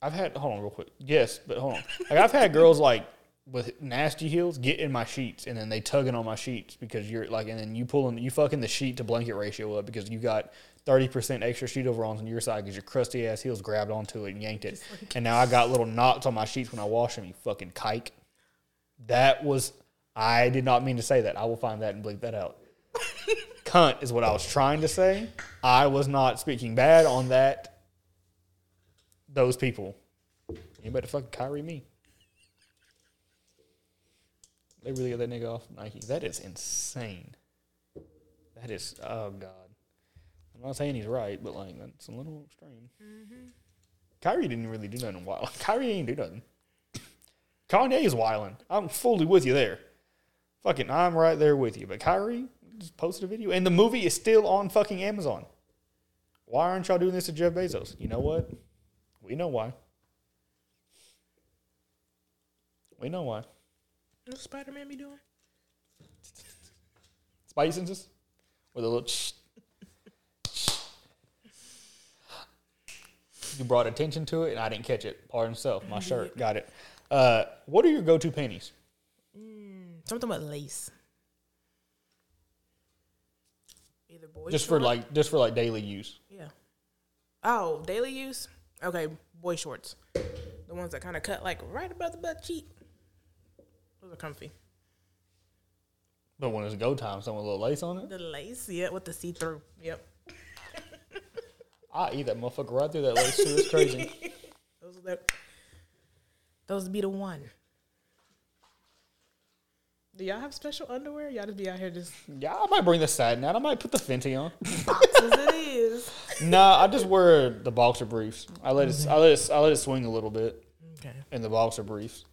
I've had hold on real quick. Yes, but hold on. Like I've had girls like with nasty heels get in my sheets and then they tugging on my sheets because you're like and then you pulling you fucking the sheet to blanket ratio up because you got thirty percent extra sheet overalls on your side because your crusty ass heels grabbed onto it and yanked it. And now I got little knots on my sheets when I wash them, you fucking kike. That was I did not mean to say that. I will find that and bleep that out. Cunt is what I was trying to say. I was not speaking bad on that those people. You better fucking Kyrie me. They really got that nigga off Nike. That is insane. That is oh god. I'm not saying he's right, but like that's a little extreme. Mm-hmm. Kyrie didn't really do nothing wild. Kyrie ain't do nothing. Kanye is wilding. I'm fully with you there. Fucking, I'm right there with you. But Kyrie just posted a video, and the movie is still on fucking Amazon. Why aren't y'all doing this to Jeff Bezos? You know what? We know why. We know why. What's Spider Man be doing? Spidey senses with a little. you brought attention to it, and I didn't catch it. Pardon self. My shirt got it. Uh, what are your go-to panties? Something with lace. Either boy Just for like, just for like daily use. Yeah. Oh, daily use? Okay, boy shorts. The ones that kind of cut like right above the butt cheek. Those are comfy. But when it's go time, someone with a little lace on it, The lace, yeah, with the see through. Yep. I eat that motherfucker right through that lace too. It's crazy. Those the, those be the one. Do y'all have special underwear? Y'all just be out here just yeah, I might bring the satin out. I might put the Fenty on. boxes it is. nah, I just wear the boxer briefs. I let it, I let it, I let it swing a little bit Okay, in the boxer briefs.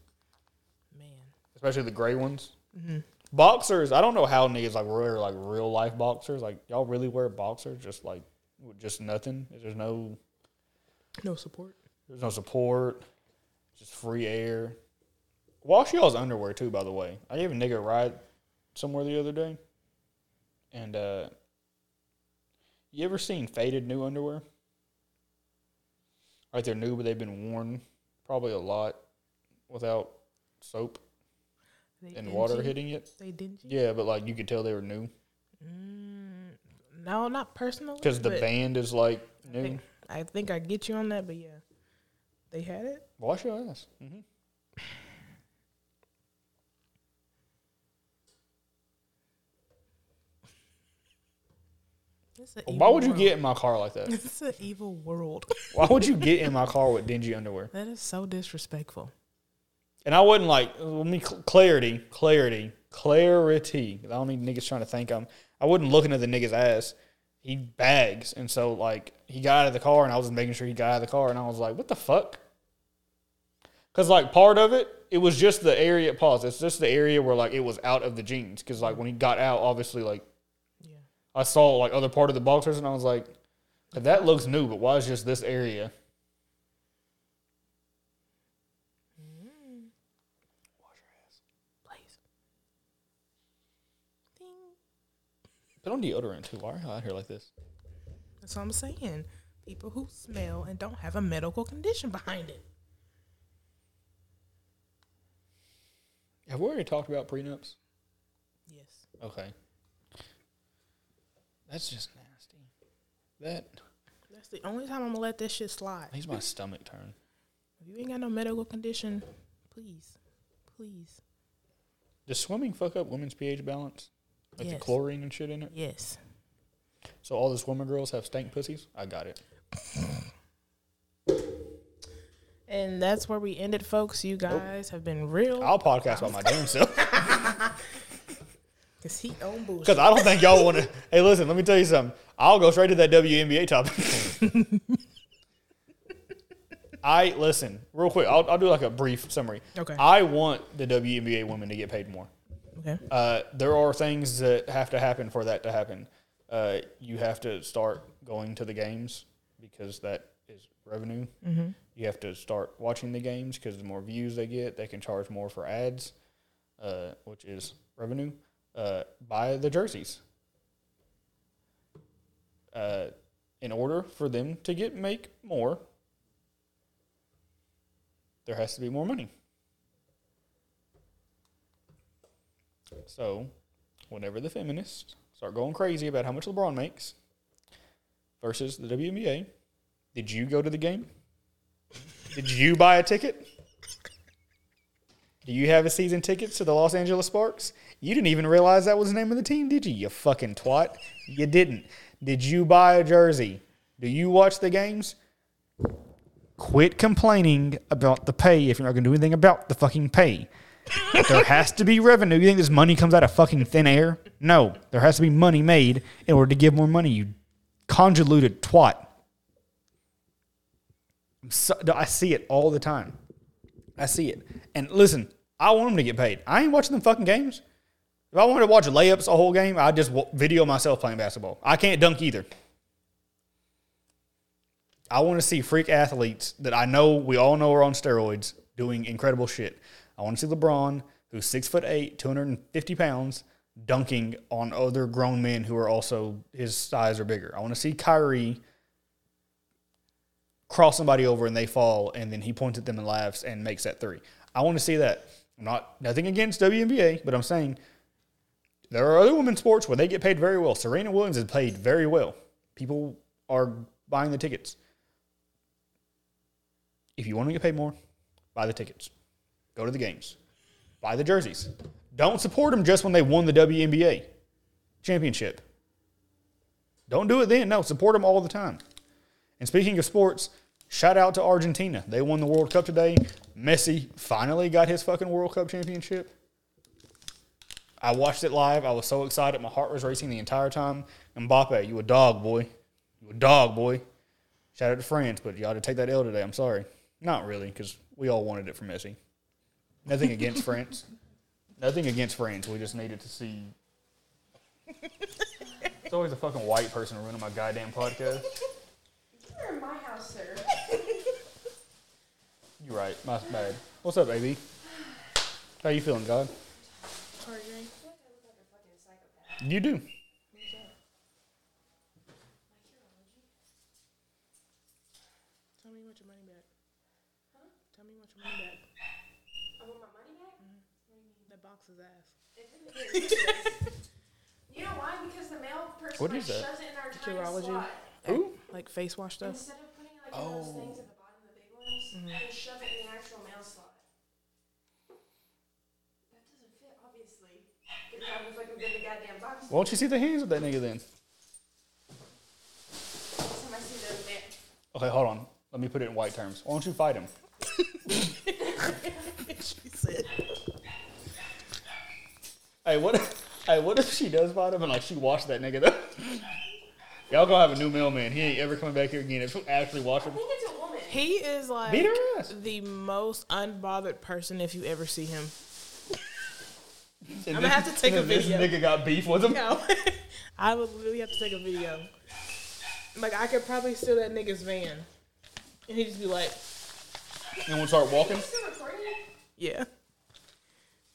man. especially the gray ones. Boxers, I don't know how niggas like wear like real life boxers. Like y'all really wear boxers, just like with just nothing. There's no No support. there's no support, just free air. Wash y'all's underwear too, by the way. I gave a nigga a ride somewhere the other day, and uh, you ever seen faded new underwear? Right, they're new, but they've been worn probably a lot without soap They and water hitting it. They dingy. Yeah, but like you could tell they were new Mm, no, not personally. because the band is like I new. think, I think I get you on that, but yeah, they had it. Wash your ass. hmm Why would you world. get in my car like that? It's an evil world. Why would you get in my car with dingy underwear? that is so disrespectful. And I wasn't like, let me clarity, clarity, clarity, I don't need niggas trying to think I'm. I wasn't looking at the nigga's ass. he bags, and so like he got out of the car, and I was making sure he got out of the car, and I was like, what the fuck? Because like part of it, it was just the area. Pause. It's just the area where like it was out of the jeans. Because like when he got out, obviously like. I saw like other part of the boxers, and I was like, that looks new, but why is just this area? Please. Ding. Put on deodorant too. Why are you out here like this? That's what I'm saying. People who smell and don't have a medical condition behind it. Have we already talked about prenups? Yes. Okay. That's just nasty. That That's the only time I'm gonna let this shit slide. He's my stomach turn. If you ain't got no medical condition, please, please, Does swimming fuck up women's pH balance? Like the chlorine and shit in it? yes. So all the swimmer girls have stank pussies? I got it. And that's where we ended, folks. You guys have been real. I'll podcast about my damn self. Cause he own bullshit. Because I don't think y'all want to. Hey, listen, let me tell you something. I'll go straight to that WNBA topic. I listen real quick. I'll, I'll do like a brief summary. Okay. I want the WNBA women to get paid more. Okay. Uh, there are things that have to happen for that to happen. Uh, you have to start going to the games because that is revenue. Mm-hmm. You have to start watching the games because the more views they get, they can charge more for ads, uh, which is revenue. Uh, buy the jerseys. Uh, in order for them to get make more, there has to be more money. So, whenever the feminists start going crazy about how much LeBron makes versus the WNBA, did you go to the game? Did you buy a ticket? Do you have a season ticket to the Los Angeles Sparks? You didn't even realize that was the name of the team, did you? You fucking twat. You didn't. Did you buy a jersey? Do you watch the games? Quit complaining about the pay if you're not going to do anything about the fucking pay. there has to be revenue. You think this money comes out of fucking thin air? No. There has to be money made in order to give more money, you convoluted twat. So, I see it all the time. I see it. And listen, I want them to get paid. I ain't watching them fucking games. If I wanted to watch layups a whole game, I'd just video myself playing basketball. I can't dunk either. I want to see freak athletes that I know we all know are on steroids doing incredible shit. I want to see LeBron, who's six foot eight, 250 pounds, dunking on other grown men who are also his size or bigger. I want to see Kyrie cross somebody over and they fall, and then he points at them and laughs and makes that three. I want to see that. I'm not nothing against WNBA, but I'm saying there are other women's sports where they get paid very well. Serena Williams is paid very well. People are buying the tickets. If you want to get paid more, buy the tickets. Go to the games. Buy the jerseys. Don't support them just when they won the WNBA championship. Don't do it then. No, support them all the time. And speaking of sports, shout out to Argentina. They won the World Cup today. Messi finally got his fucking World Cup championship. I watched it live. I was so excited. My heart was racing the entire time. Mbappe, you a dog, boy. You a dog, boy. Shout out to France, but you ought to take that L today. I'm sorry. Not really, because we all wanted it for Messi. Nothing against France. Nothing against France. We just needed to see. It's always a fucking white person ruining my goddamn podcast. You're in my house, sir. You're right. My bad. What's up, AB? How you feeling, God? Sorry, Jane. I feel like I look like a fucking psychopath. You do. Like, here, you? Tell me what your money back. Huh? Tell me what your money back. I want my money back? Mm-hmm. That box is ass. It really is. you know why? Because the male person What like, is that? shoves it in our tiny Curology? slot. Who? Like face wash stuff. Instead of putting like in those Oh. things at the bottom, the big ones, mm-hmm. they shove it in the actual mail slot. That doesn't fit, obviously. It probably fucking fit the goddamn box. Why don't you see the hands of that nigga then? Next time I see the mail. Okay, hold on. Let me put it in white terms. Why don't you fight him? she said. Hey, what? If, hey, what if she does fight him and like she washed that nigga though? Y'all gonna have a new mailman. He ain't ever coming back here again. If you actually watch him, I think it's a woman. He is like beat her ass. the most unbothered person if you ever see him. And I'm gonna have to take a video. This nigga got beef with him. No, I would really have to take a video. Like I could probably steal that nigga's van, and he'd just be like, And we'll start walking. "Yeah."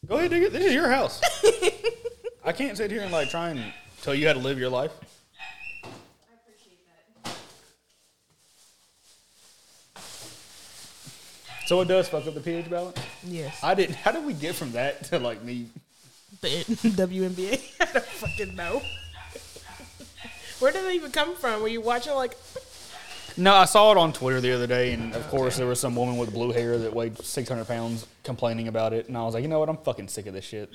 Go ahead, nigga. This is your house. I can't sit here and like try and tell you how to live your life. I appreciate that. So it does fuck up the pH balance. Yes. I didn't. How did we get from that to like me? The WNBA. I don't fucking know. Where did it even come from? Were you watching like? No, I saw it on Twitter the other day, and of course there was some woman with blue hair that weighed 600 pounds complaining about it, and I was like, you know what? I'm fucking sick of this shit.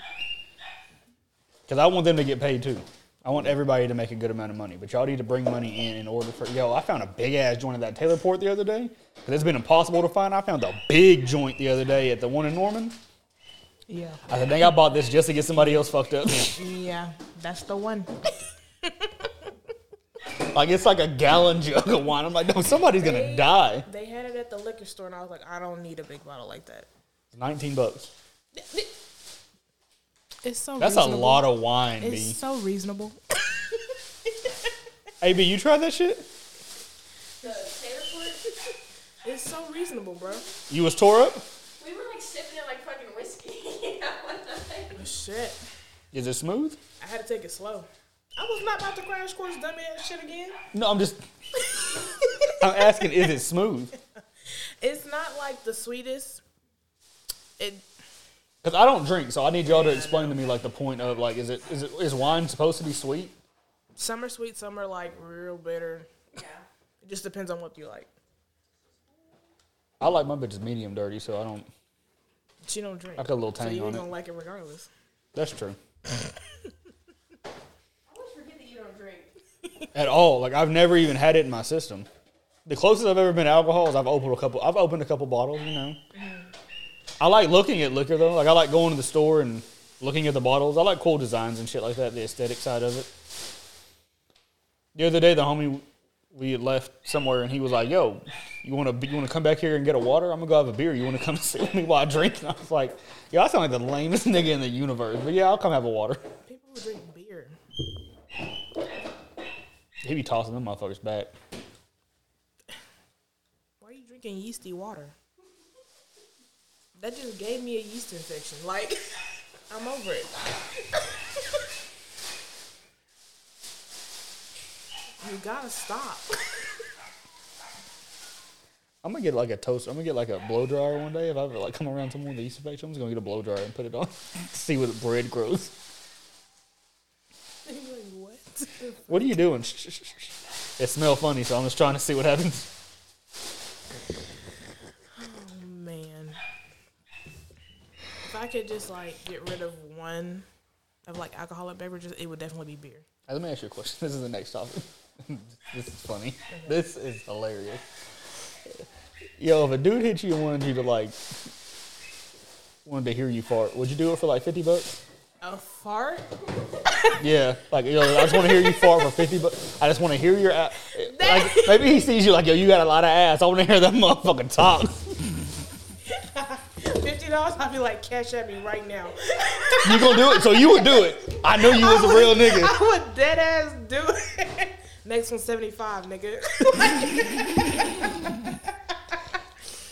Because I want them to get paid too. I want everybody to make a good amount of money, but y'all need to bring money in in order for. Yo, I found a big ass joint at that Taylor Port the other day. Because it's been impossible to find. I found a big joint the other day at the one in Norman. Yeah. I said, dang, I bought this just to get somebody else fucked up. Yeah, that's the one. like it's like a gallon jug of wine. I'm like, no, somebody's gonna die. They had it at the liquor store, and I was like, I don't need a big bottle like that. 19 bucks. It's so. That's a lot of wine, B. It's so reasonable. AB, you tried that shit? The Taylor Port, It's so reasonable, bro. You was tore up? we were like sipping it like fucking whiskey. yeah, one night. Shit. Is it smooth? I had to take it slow. I was not about to crash course dummy ass shit again. No, I'm just. I'm asking, is it smooth? It's not like the sweetest. It Because I don't drink, so I need y'all to explain to me like the point of like, is it is it is wine supposed to be sweet? some are sweet, some are like real bitter. Yeah. It just depends on what you like. I like my bitches medium dirty, so I don't. She don't drink. I got a little so tang you on ain't it. gonna like it regardless. That's true. I always forget that you don't drink. At all, like I've never even had it in my system. The closest I've ever been to alcohol is I've opened a couple. I've opened a couple bottles, you know. I like looking at liquor though. Like I like going to the store and looking at the bottles. I like cool designs and shit like that. The aesthetic side of it. The other day, the homie we had left somewhere, and he was like, "Yo, you want to you want to come back here and get a water? I'm gonna go have a beer. You want to come sit with me while I drink?" And I was like, "Yo, I sound like the lamest nigga in the universe, but yeah, I'll come have a water." People who drink beer. He be tossing them motherfuckers back. Why are you drinking yeasty water? That just gave me a yeast infection. Like, I'm over it. You gotta stop. I'm gonna get like a toaster. I'm gonna get like a blow dryer one day if I ever like come around someone with a yeast infection. I'm just gonna get a blow dryer and put it on, see what bread grows. Like, what? What are you doing? It smells funny, so I'm just trying to see what happens. Oh, man. If I could just like get rid of one of like alcoholic beverages, it would definitely be beer. Let me ask you a question. This is the next topic. this is funny. This is hilarious. Yo, if a dude hit you and wanted you to like, wanted to hear you fart, would you do it for like fifty bucks? A fart? Yeah, like yo, I just want to hear you fart for fifty bucks. I just want to hear your. ass. Like, maybe he sees you like yo, you got a lot of ass. I want to hear that motherfucking talk. Fifty dollars? I'd be like, cash at me right now. You gonna do it? So you would do it? I know you was a real nigga. I would dead ass do it. Next one, 75, nigga.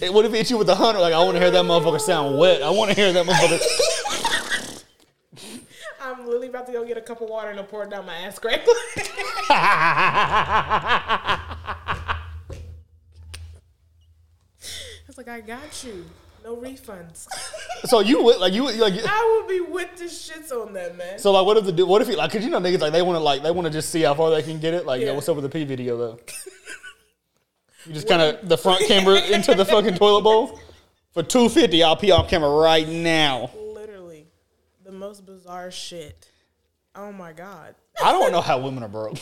It would have hit you with a hundred. Like I want to hear that motherfucker sound wet. I want to hear that motherfucker. I'm literally about to go get a cup of water and pour it down my ass crack. It's like, I got you. No refunds. So you would like you would like. I would be with the shits on that, man. So like, what if the dude? What if he like? Cause you know niggas like they want to like they want to just see how far they can get it. Like, yo, Yeah. what's up with the P video though? You just kind of the front camera into the fucking toilet bowl for two fifty. I'll pee off camera right now. Literally, the most bizarre shit. Oh my god. I don't know how women are broke.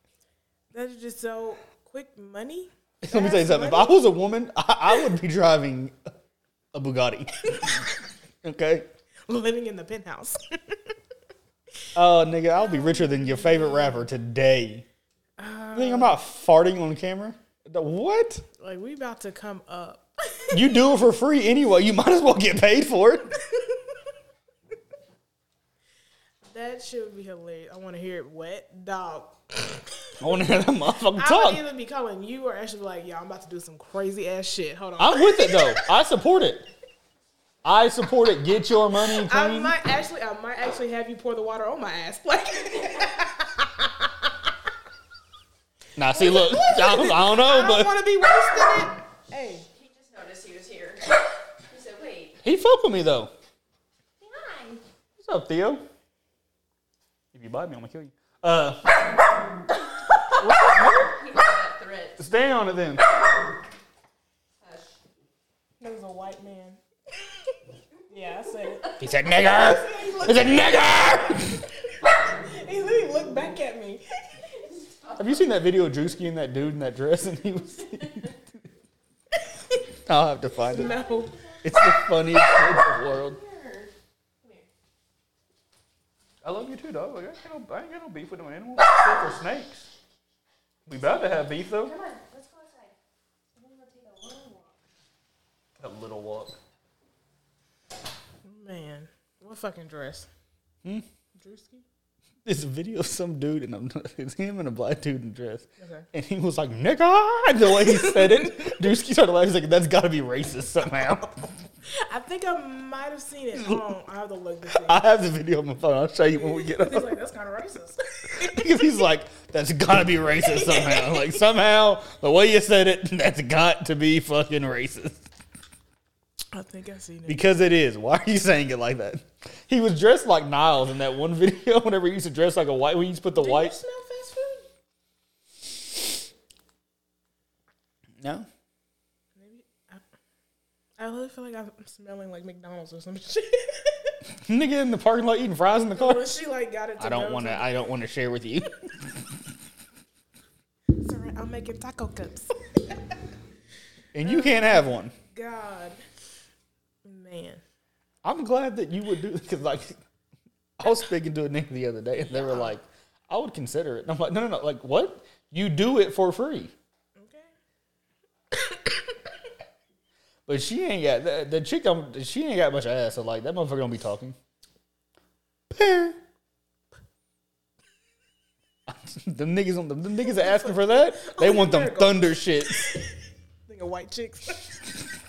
That's just so quick money. Let me tell you something. If I was a woman, I, I would be driving a Bugatti. okay. Living in the penthouse. Oh, nigga, I'll be richer than your favorite rapper today. You think I'm not farting on camera? What? Like we about to come up. You do it for free anyway. You might as well get paid for it. That should be hilarious. I want to hear it wet, dog. I want to hear that motherfucking I would talk. either be calling you or actually be like, "Yo, I'm about to do some crazy ass shit." Hold on. I'm with it though. I support it. I support it. Get your money I clean. might actually, I might actually have you pour the water on my ass. Like, Now, see, look, I don't, I don't know, I don't but want to be wasting it. Hey, He just noticed he was here. He said, wait. he fuck with me though. Hi. What's up, Theo? If you bite me, I'm gonna kill you. Uh, He heard stay on it then. Hush. that was a white man. yeah, I said it. He said, "Nigger." He said, "Nigger." He literally looked back at me. Have you seen that video of Drewski and that dude in that dress? And he was. I'll have to find it. No, It's the funniest thing in the world. Here. Come here. I love you too, dog. Like, I, ain't got no, I ain't got no beef with no animals except for snakes. We about to have beef though. Come on, let's go outside. We're gonna take a long walk. A little walk. man, what fucking dress? Hmm? Drewski. It's a video of some dude and I'm, it's him and a black dude in dress. Okay. And he was like, nigga, the way he said it. Drewski started laughing. He's like, that's gotta be racist somehow. I think I might have seen it. On, I have to look this I have the video on my phone. I'll show you when we get He's up. like, that's kind of racist. because he's like, that's gotta be racist somehow. Like, somehow, the way you said it, that's got to be fucking racist. I think I seen it. Because it is. Why are you saying it like that? He was dressed like Niles in that one video. Whenever he used to dress like a white, when he used to put the Do you white. smell fast food? No. Maybe. I, I really feel like I'm smelling like McDonald's or some shit. Nigga in the parking lot eating fries in the car. when she like got it. To I don't want to. to- I don't want to share with you. Sorry, I'm making taco cups. And you can't have one. God, man. I'm glad that you would do because like I was speaking to a nigga the other day and they were like, I would consider it. And I'm like, no, no, no. Like what? You do it for free. Okay. But she ain't got the, the chick. don't- She ain't got much ass. So like that motherfucker don't be talking. them niggas on them, them niggas are asking for that. They want them thunder shits. Think of white chicks.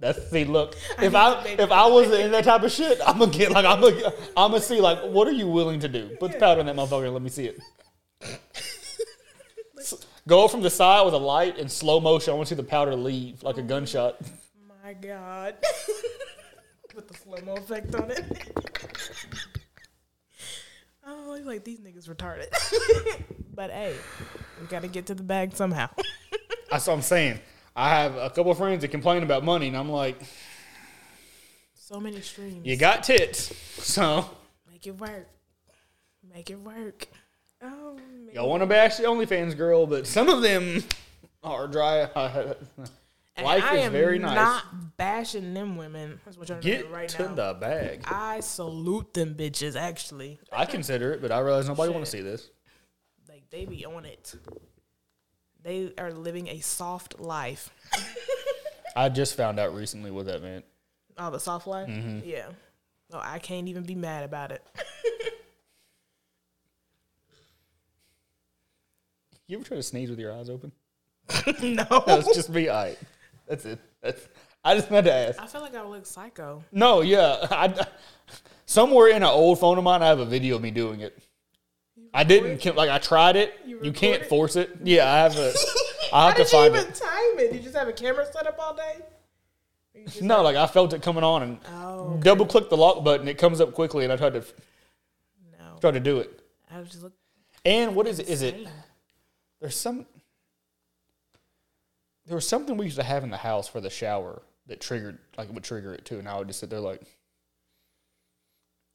That's see, look. If I if I was in that type of shit, I'm gonna get like I'm gonna I'm gonna see like what are you willing to do? Put the powder in that motherfucker and let me see it. S- Go from the side with a light in slow motion. I want to see the powder leave like a oh gunshot. My God. Put the slow mo effect on it. oh, he's like these niggas retarded. but hey, we gotta get to the bag somehow. That's what I'm saying. I have a couple of friends that complain about money, and I'm like, so many streams. you got tits, so Make it work. Make it work. Oh man. y'all want to bash the OnlyFans girl, but some of them are dry. Life I is am very nice. Not bashing them women. That's what you're Get right to now. the bag. I salute them bitches. Actually, I consider it, but I realize nobody want to see this. like they be on it. They are living a soft life. I just found out recently what that meant. Oh, the soft life. Mm-hmm. Yeah. No, I can't even be mad about it. You ever try to sneeze with your eyes open? no. No, it's just me. I. That's it. That's. I just meant to ask. I feel like I look psycho. No, yeah. I, somewhere in an old phone of mine, I have a video of me doing it. I didn't like. I tried it. You You, can't it? force it. Yeah, I have a. I How have to did you find even it. time it? Did you just have a camera set up all day? You No, like I felt it coming on and Oh, double click the lock button. It comes up quickly, and I tried to no. try to do it. I was just look. And what is it? Is it? There's some. There was something we used to have in the house for the shower that triggered, like it would trigger it too, and I would just sit there like,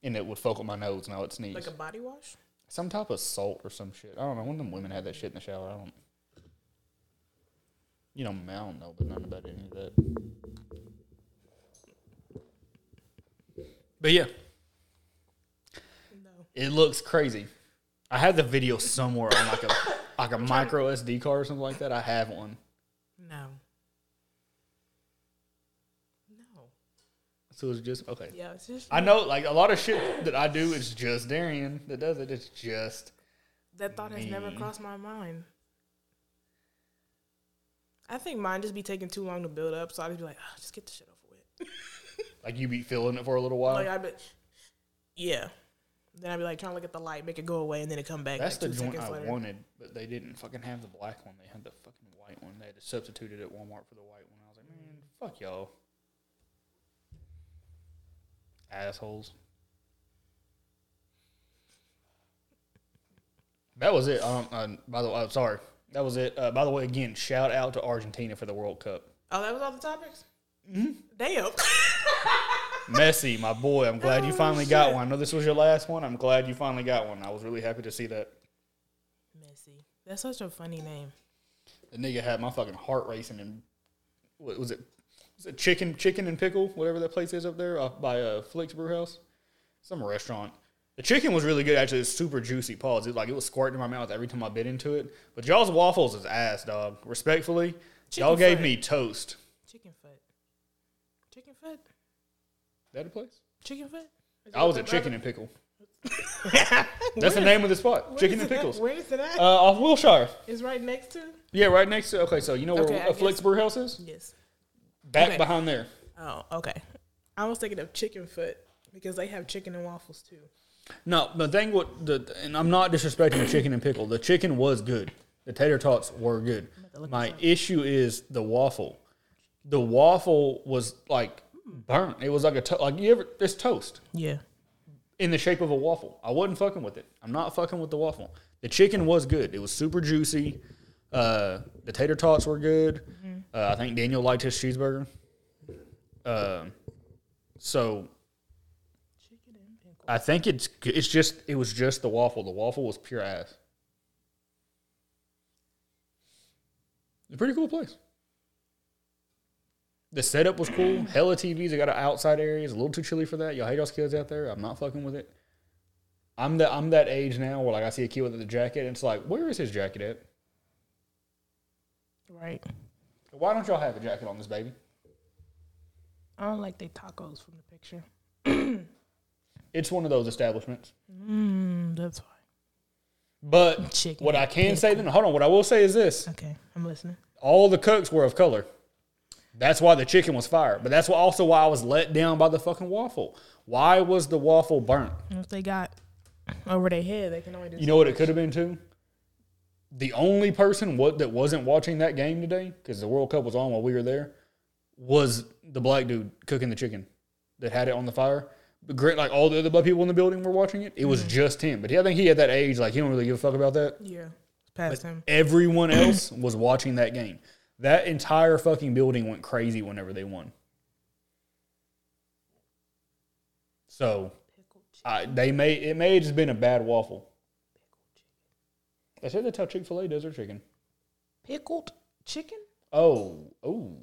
and it would focal my nose, and I would sneeze. like a body wash? Some type of salt or some shit. I don't know. One of them women had that shit in the shower. I don't. You know, I don't know, but nothing about any of that. But yeah, No. it looks crazy. I have the video somewhere on like a like a micro SD card or something like that. I have one. No. So it's just okay. Yeah, it's just I know like a lot of shit that I do is just Darian that does it. It's just that thought has never crossed my mind. I think mine just be taking too long to build up, so I just be like, oh, just get the shit over with. like you be feeling it for a little while. Like I be, yeah. Then I'd be like trying to look at the light, make it go away, and then it come back. That's like the joint I later. wanted, but they didn't fucking have the black one. They had the fucking white one. They had to substitute it at Walmart for the white one. I was like, man, fuck y'all. Assholes. That was it. Um, uh, by the way, I'm sorry. That was it. Uh, by the way, again, shout out to Argentina for the World Cup. Oh, that was all the topics. Mm-hmm. Damn. Messi, my boy, I'm glad you Oh, finally got one. I know this was your last one. I'm glad you finally got one. I was really happy to see that. Messy. That's such a funny name. The nigga had my fucking heart racing and what was it? Chicken, chicken and pickle, whatever that place is up there off by uh, Flix Brew House, some restaurant. The chicken was really good. Actually, it's super juicy. Pause. It like it was squirting in my mouth every time I bit into it. But y'all's waffles is ass, dog. Respectfully, y'all Chicken gave foot. me toast. Chicken foot. Chicken foot. That a place? Chicken foot. Is I was that at Chicken and Pickle. That's the name of the spot. Chicken and? Pickles. Where is it at? Uh, off Wilshire. it's right next to. Yeah, right next to. Okay, so you know where Okay, uh, Flix guess- Brew House is? Yes. Back Okay. behind there. Oh, okay. I was thinking of chicken foot because they have chicken and waffles too. No, the thing what the and I'm not disrespecting the chicken and pickle. The chicken was good. The tater tots were good. My issue is the waffle. The waffle was like burnt. It was like a to- like you ever it's toast Yeah. in the shape of a waffle. I wasn't fucking with it. I'm not fucking with the waffle. The chicken was good. It was super juicy. Uh, the tater tots were good. Uh, I think Daniel liked his cheeseburger. Um, so. I think it's it's just it was just the waffle. The waffle was pure ass. It's a pretty cool place. The setup was cool. Hella TVs. They got an outside area. It's a little too chilly for that. Y'all hate y'all's kids out there. I'm not fucking with it. I'm that I'm that age now where like I see a kid with a jacket and it's like, where is his jacket at? Right. Why don't y'all have a jacket on this baby? I don't like they tacos from the picture. It's one of those establishments. Mm, that's why. But Chicken what I can say then, hold on. What I will say is this: Okay, I'm listening. all the cooks were of color. That's why the chicken was fire. But that's also why I was let down by the fucking waffle. Why was the waffle burnt? If they got over their head, they can only do. You know what it could have been too? The only person what that wasn't watching that game today, because the World Cup was on while we were there, was the black dude cooking the chicken that had it on the fire. But great, like all the other black people in the building were watching it. It was mm-hmm. just him. But I think he had that age, like he don't really give a fuck about that. Yeah, past him. Everyone else was watching that game. That entire fucking building went crazy whenever they won. So I, they may it may have just been a bad waffle. They said that's how Chick Fil A does their chicken. Pickled chicken, Oh, oh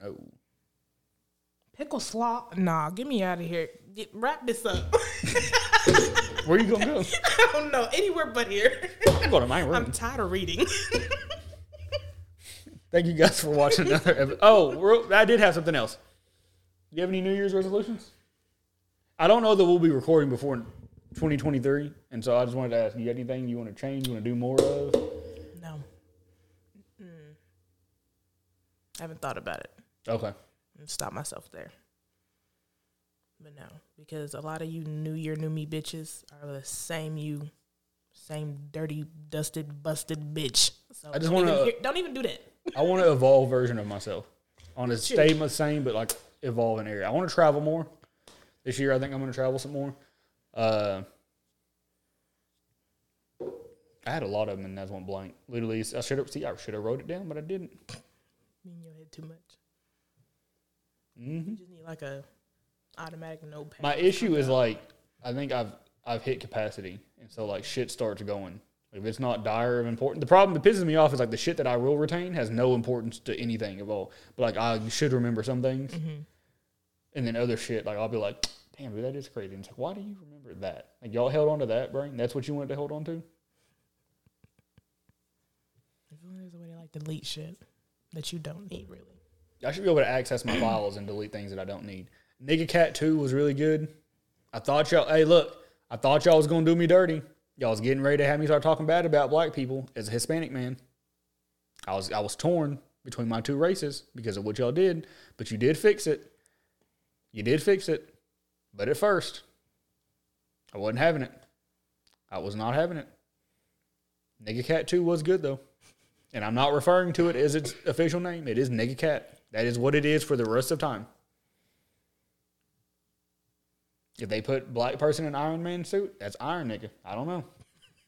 no! pickle slaw. Nah, get me out of here. Get, wrap this up. Where are you gonna go? I don't know anywhere but here. I'm going to my room. I'm tired of reading. Thank you guys for watching another. Episode. Oh, I did have something else. Do you have any New Year's resolutions? I don't know that we'll be recording before 2023, and so I just wanted to ask: You anything you want to change? You want to do more of? no, Mm. I haven't thought about it. Okay. stop myself there. But no, because a lot of you New Year, New Me bitches are the same you, same dirty, dusted, busted bitch. So I just wanna- don't even do that. I want to evolve version of myself. I want to stay the same, but like evolve area. I want to travel more. This year, I think I'm going to travel some more. Uh, I had a lot of them, and that's one blank. Literally, I should have see. I should have wrote it down, but I didn't. You in your head too much. hmm You just need like a automatic notepad. My issue is like I think I've I've hit capacity, and so like shit starts going. If it's not dire of important, the problem that pisses me off is like the shit that I will retain has no importance to anything at all. But like I should remember some things, and then other shit like I'll be like, damn, dude, that is crazy. And it's like, why do you remember that? Like y'all held on to that brain. That's what you wanted to hold on to. There's a way to like delete shit that you don't need really. I should be able to access my files and delete things that I don't need. Nigga Cat 2 was really good. I thought y'all, hey, look, I thought y'all was going to do me dirty. Y'all was getting ready to have me start talking bad about black people as a Hispanic man. I was I was torn between my two races because of what y'all did, but you did fix it. You did fix it. But at first, I wasn't having it. I was not having it. Nigga Cat 2 was good though. And I'm not referring to it as its official name. It is Nigga Cat. That is what it is for the rest of time. If they put black person in Iron Man suit, that's Iron Nigga. I don't know.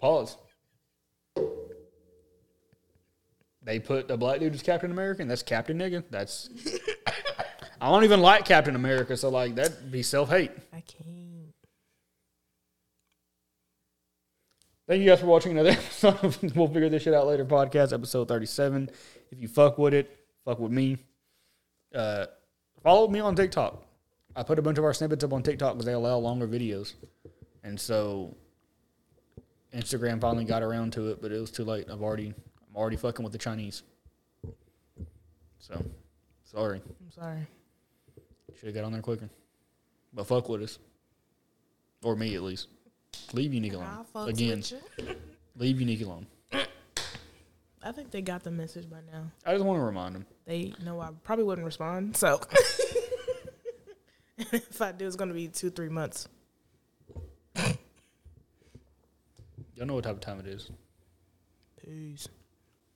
Pause. They put a black dude as Captain America, and that's Captain Nigga. That's. I don't even like Captain America, so like that'd be self hate. I can't. Thank you guys for watching another episode We'll Figure This Shit Out Later podcast, episode 37. If you fuck with it, fuck with me. Uh, follow me on TikTok. I put a bunch of our snippets up on TikTok because they allow longer videos. And so Instagram finally got around to it, but it was too late. I've already I'm already fucking with the Chinese. So sorry. I'm sorry. Should have got on there quicker. But fuck with us. Or me at least. Leave Unique alone. Again, leave Unique alone. I think they got the message by now. I just want to remind them. They know I probably wouldn't respond. So if I do, it's gonna be two, three months. Y'all know what type of time it is. Peace.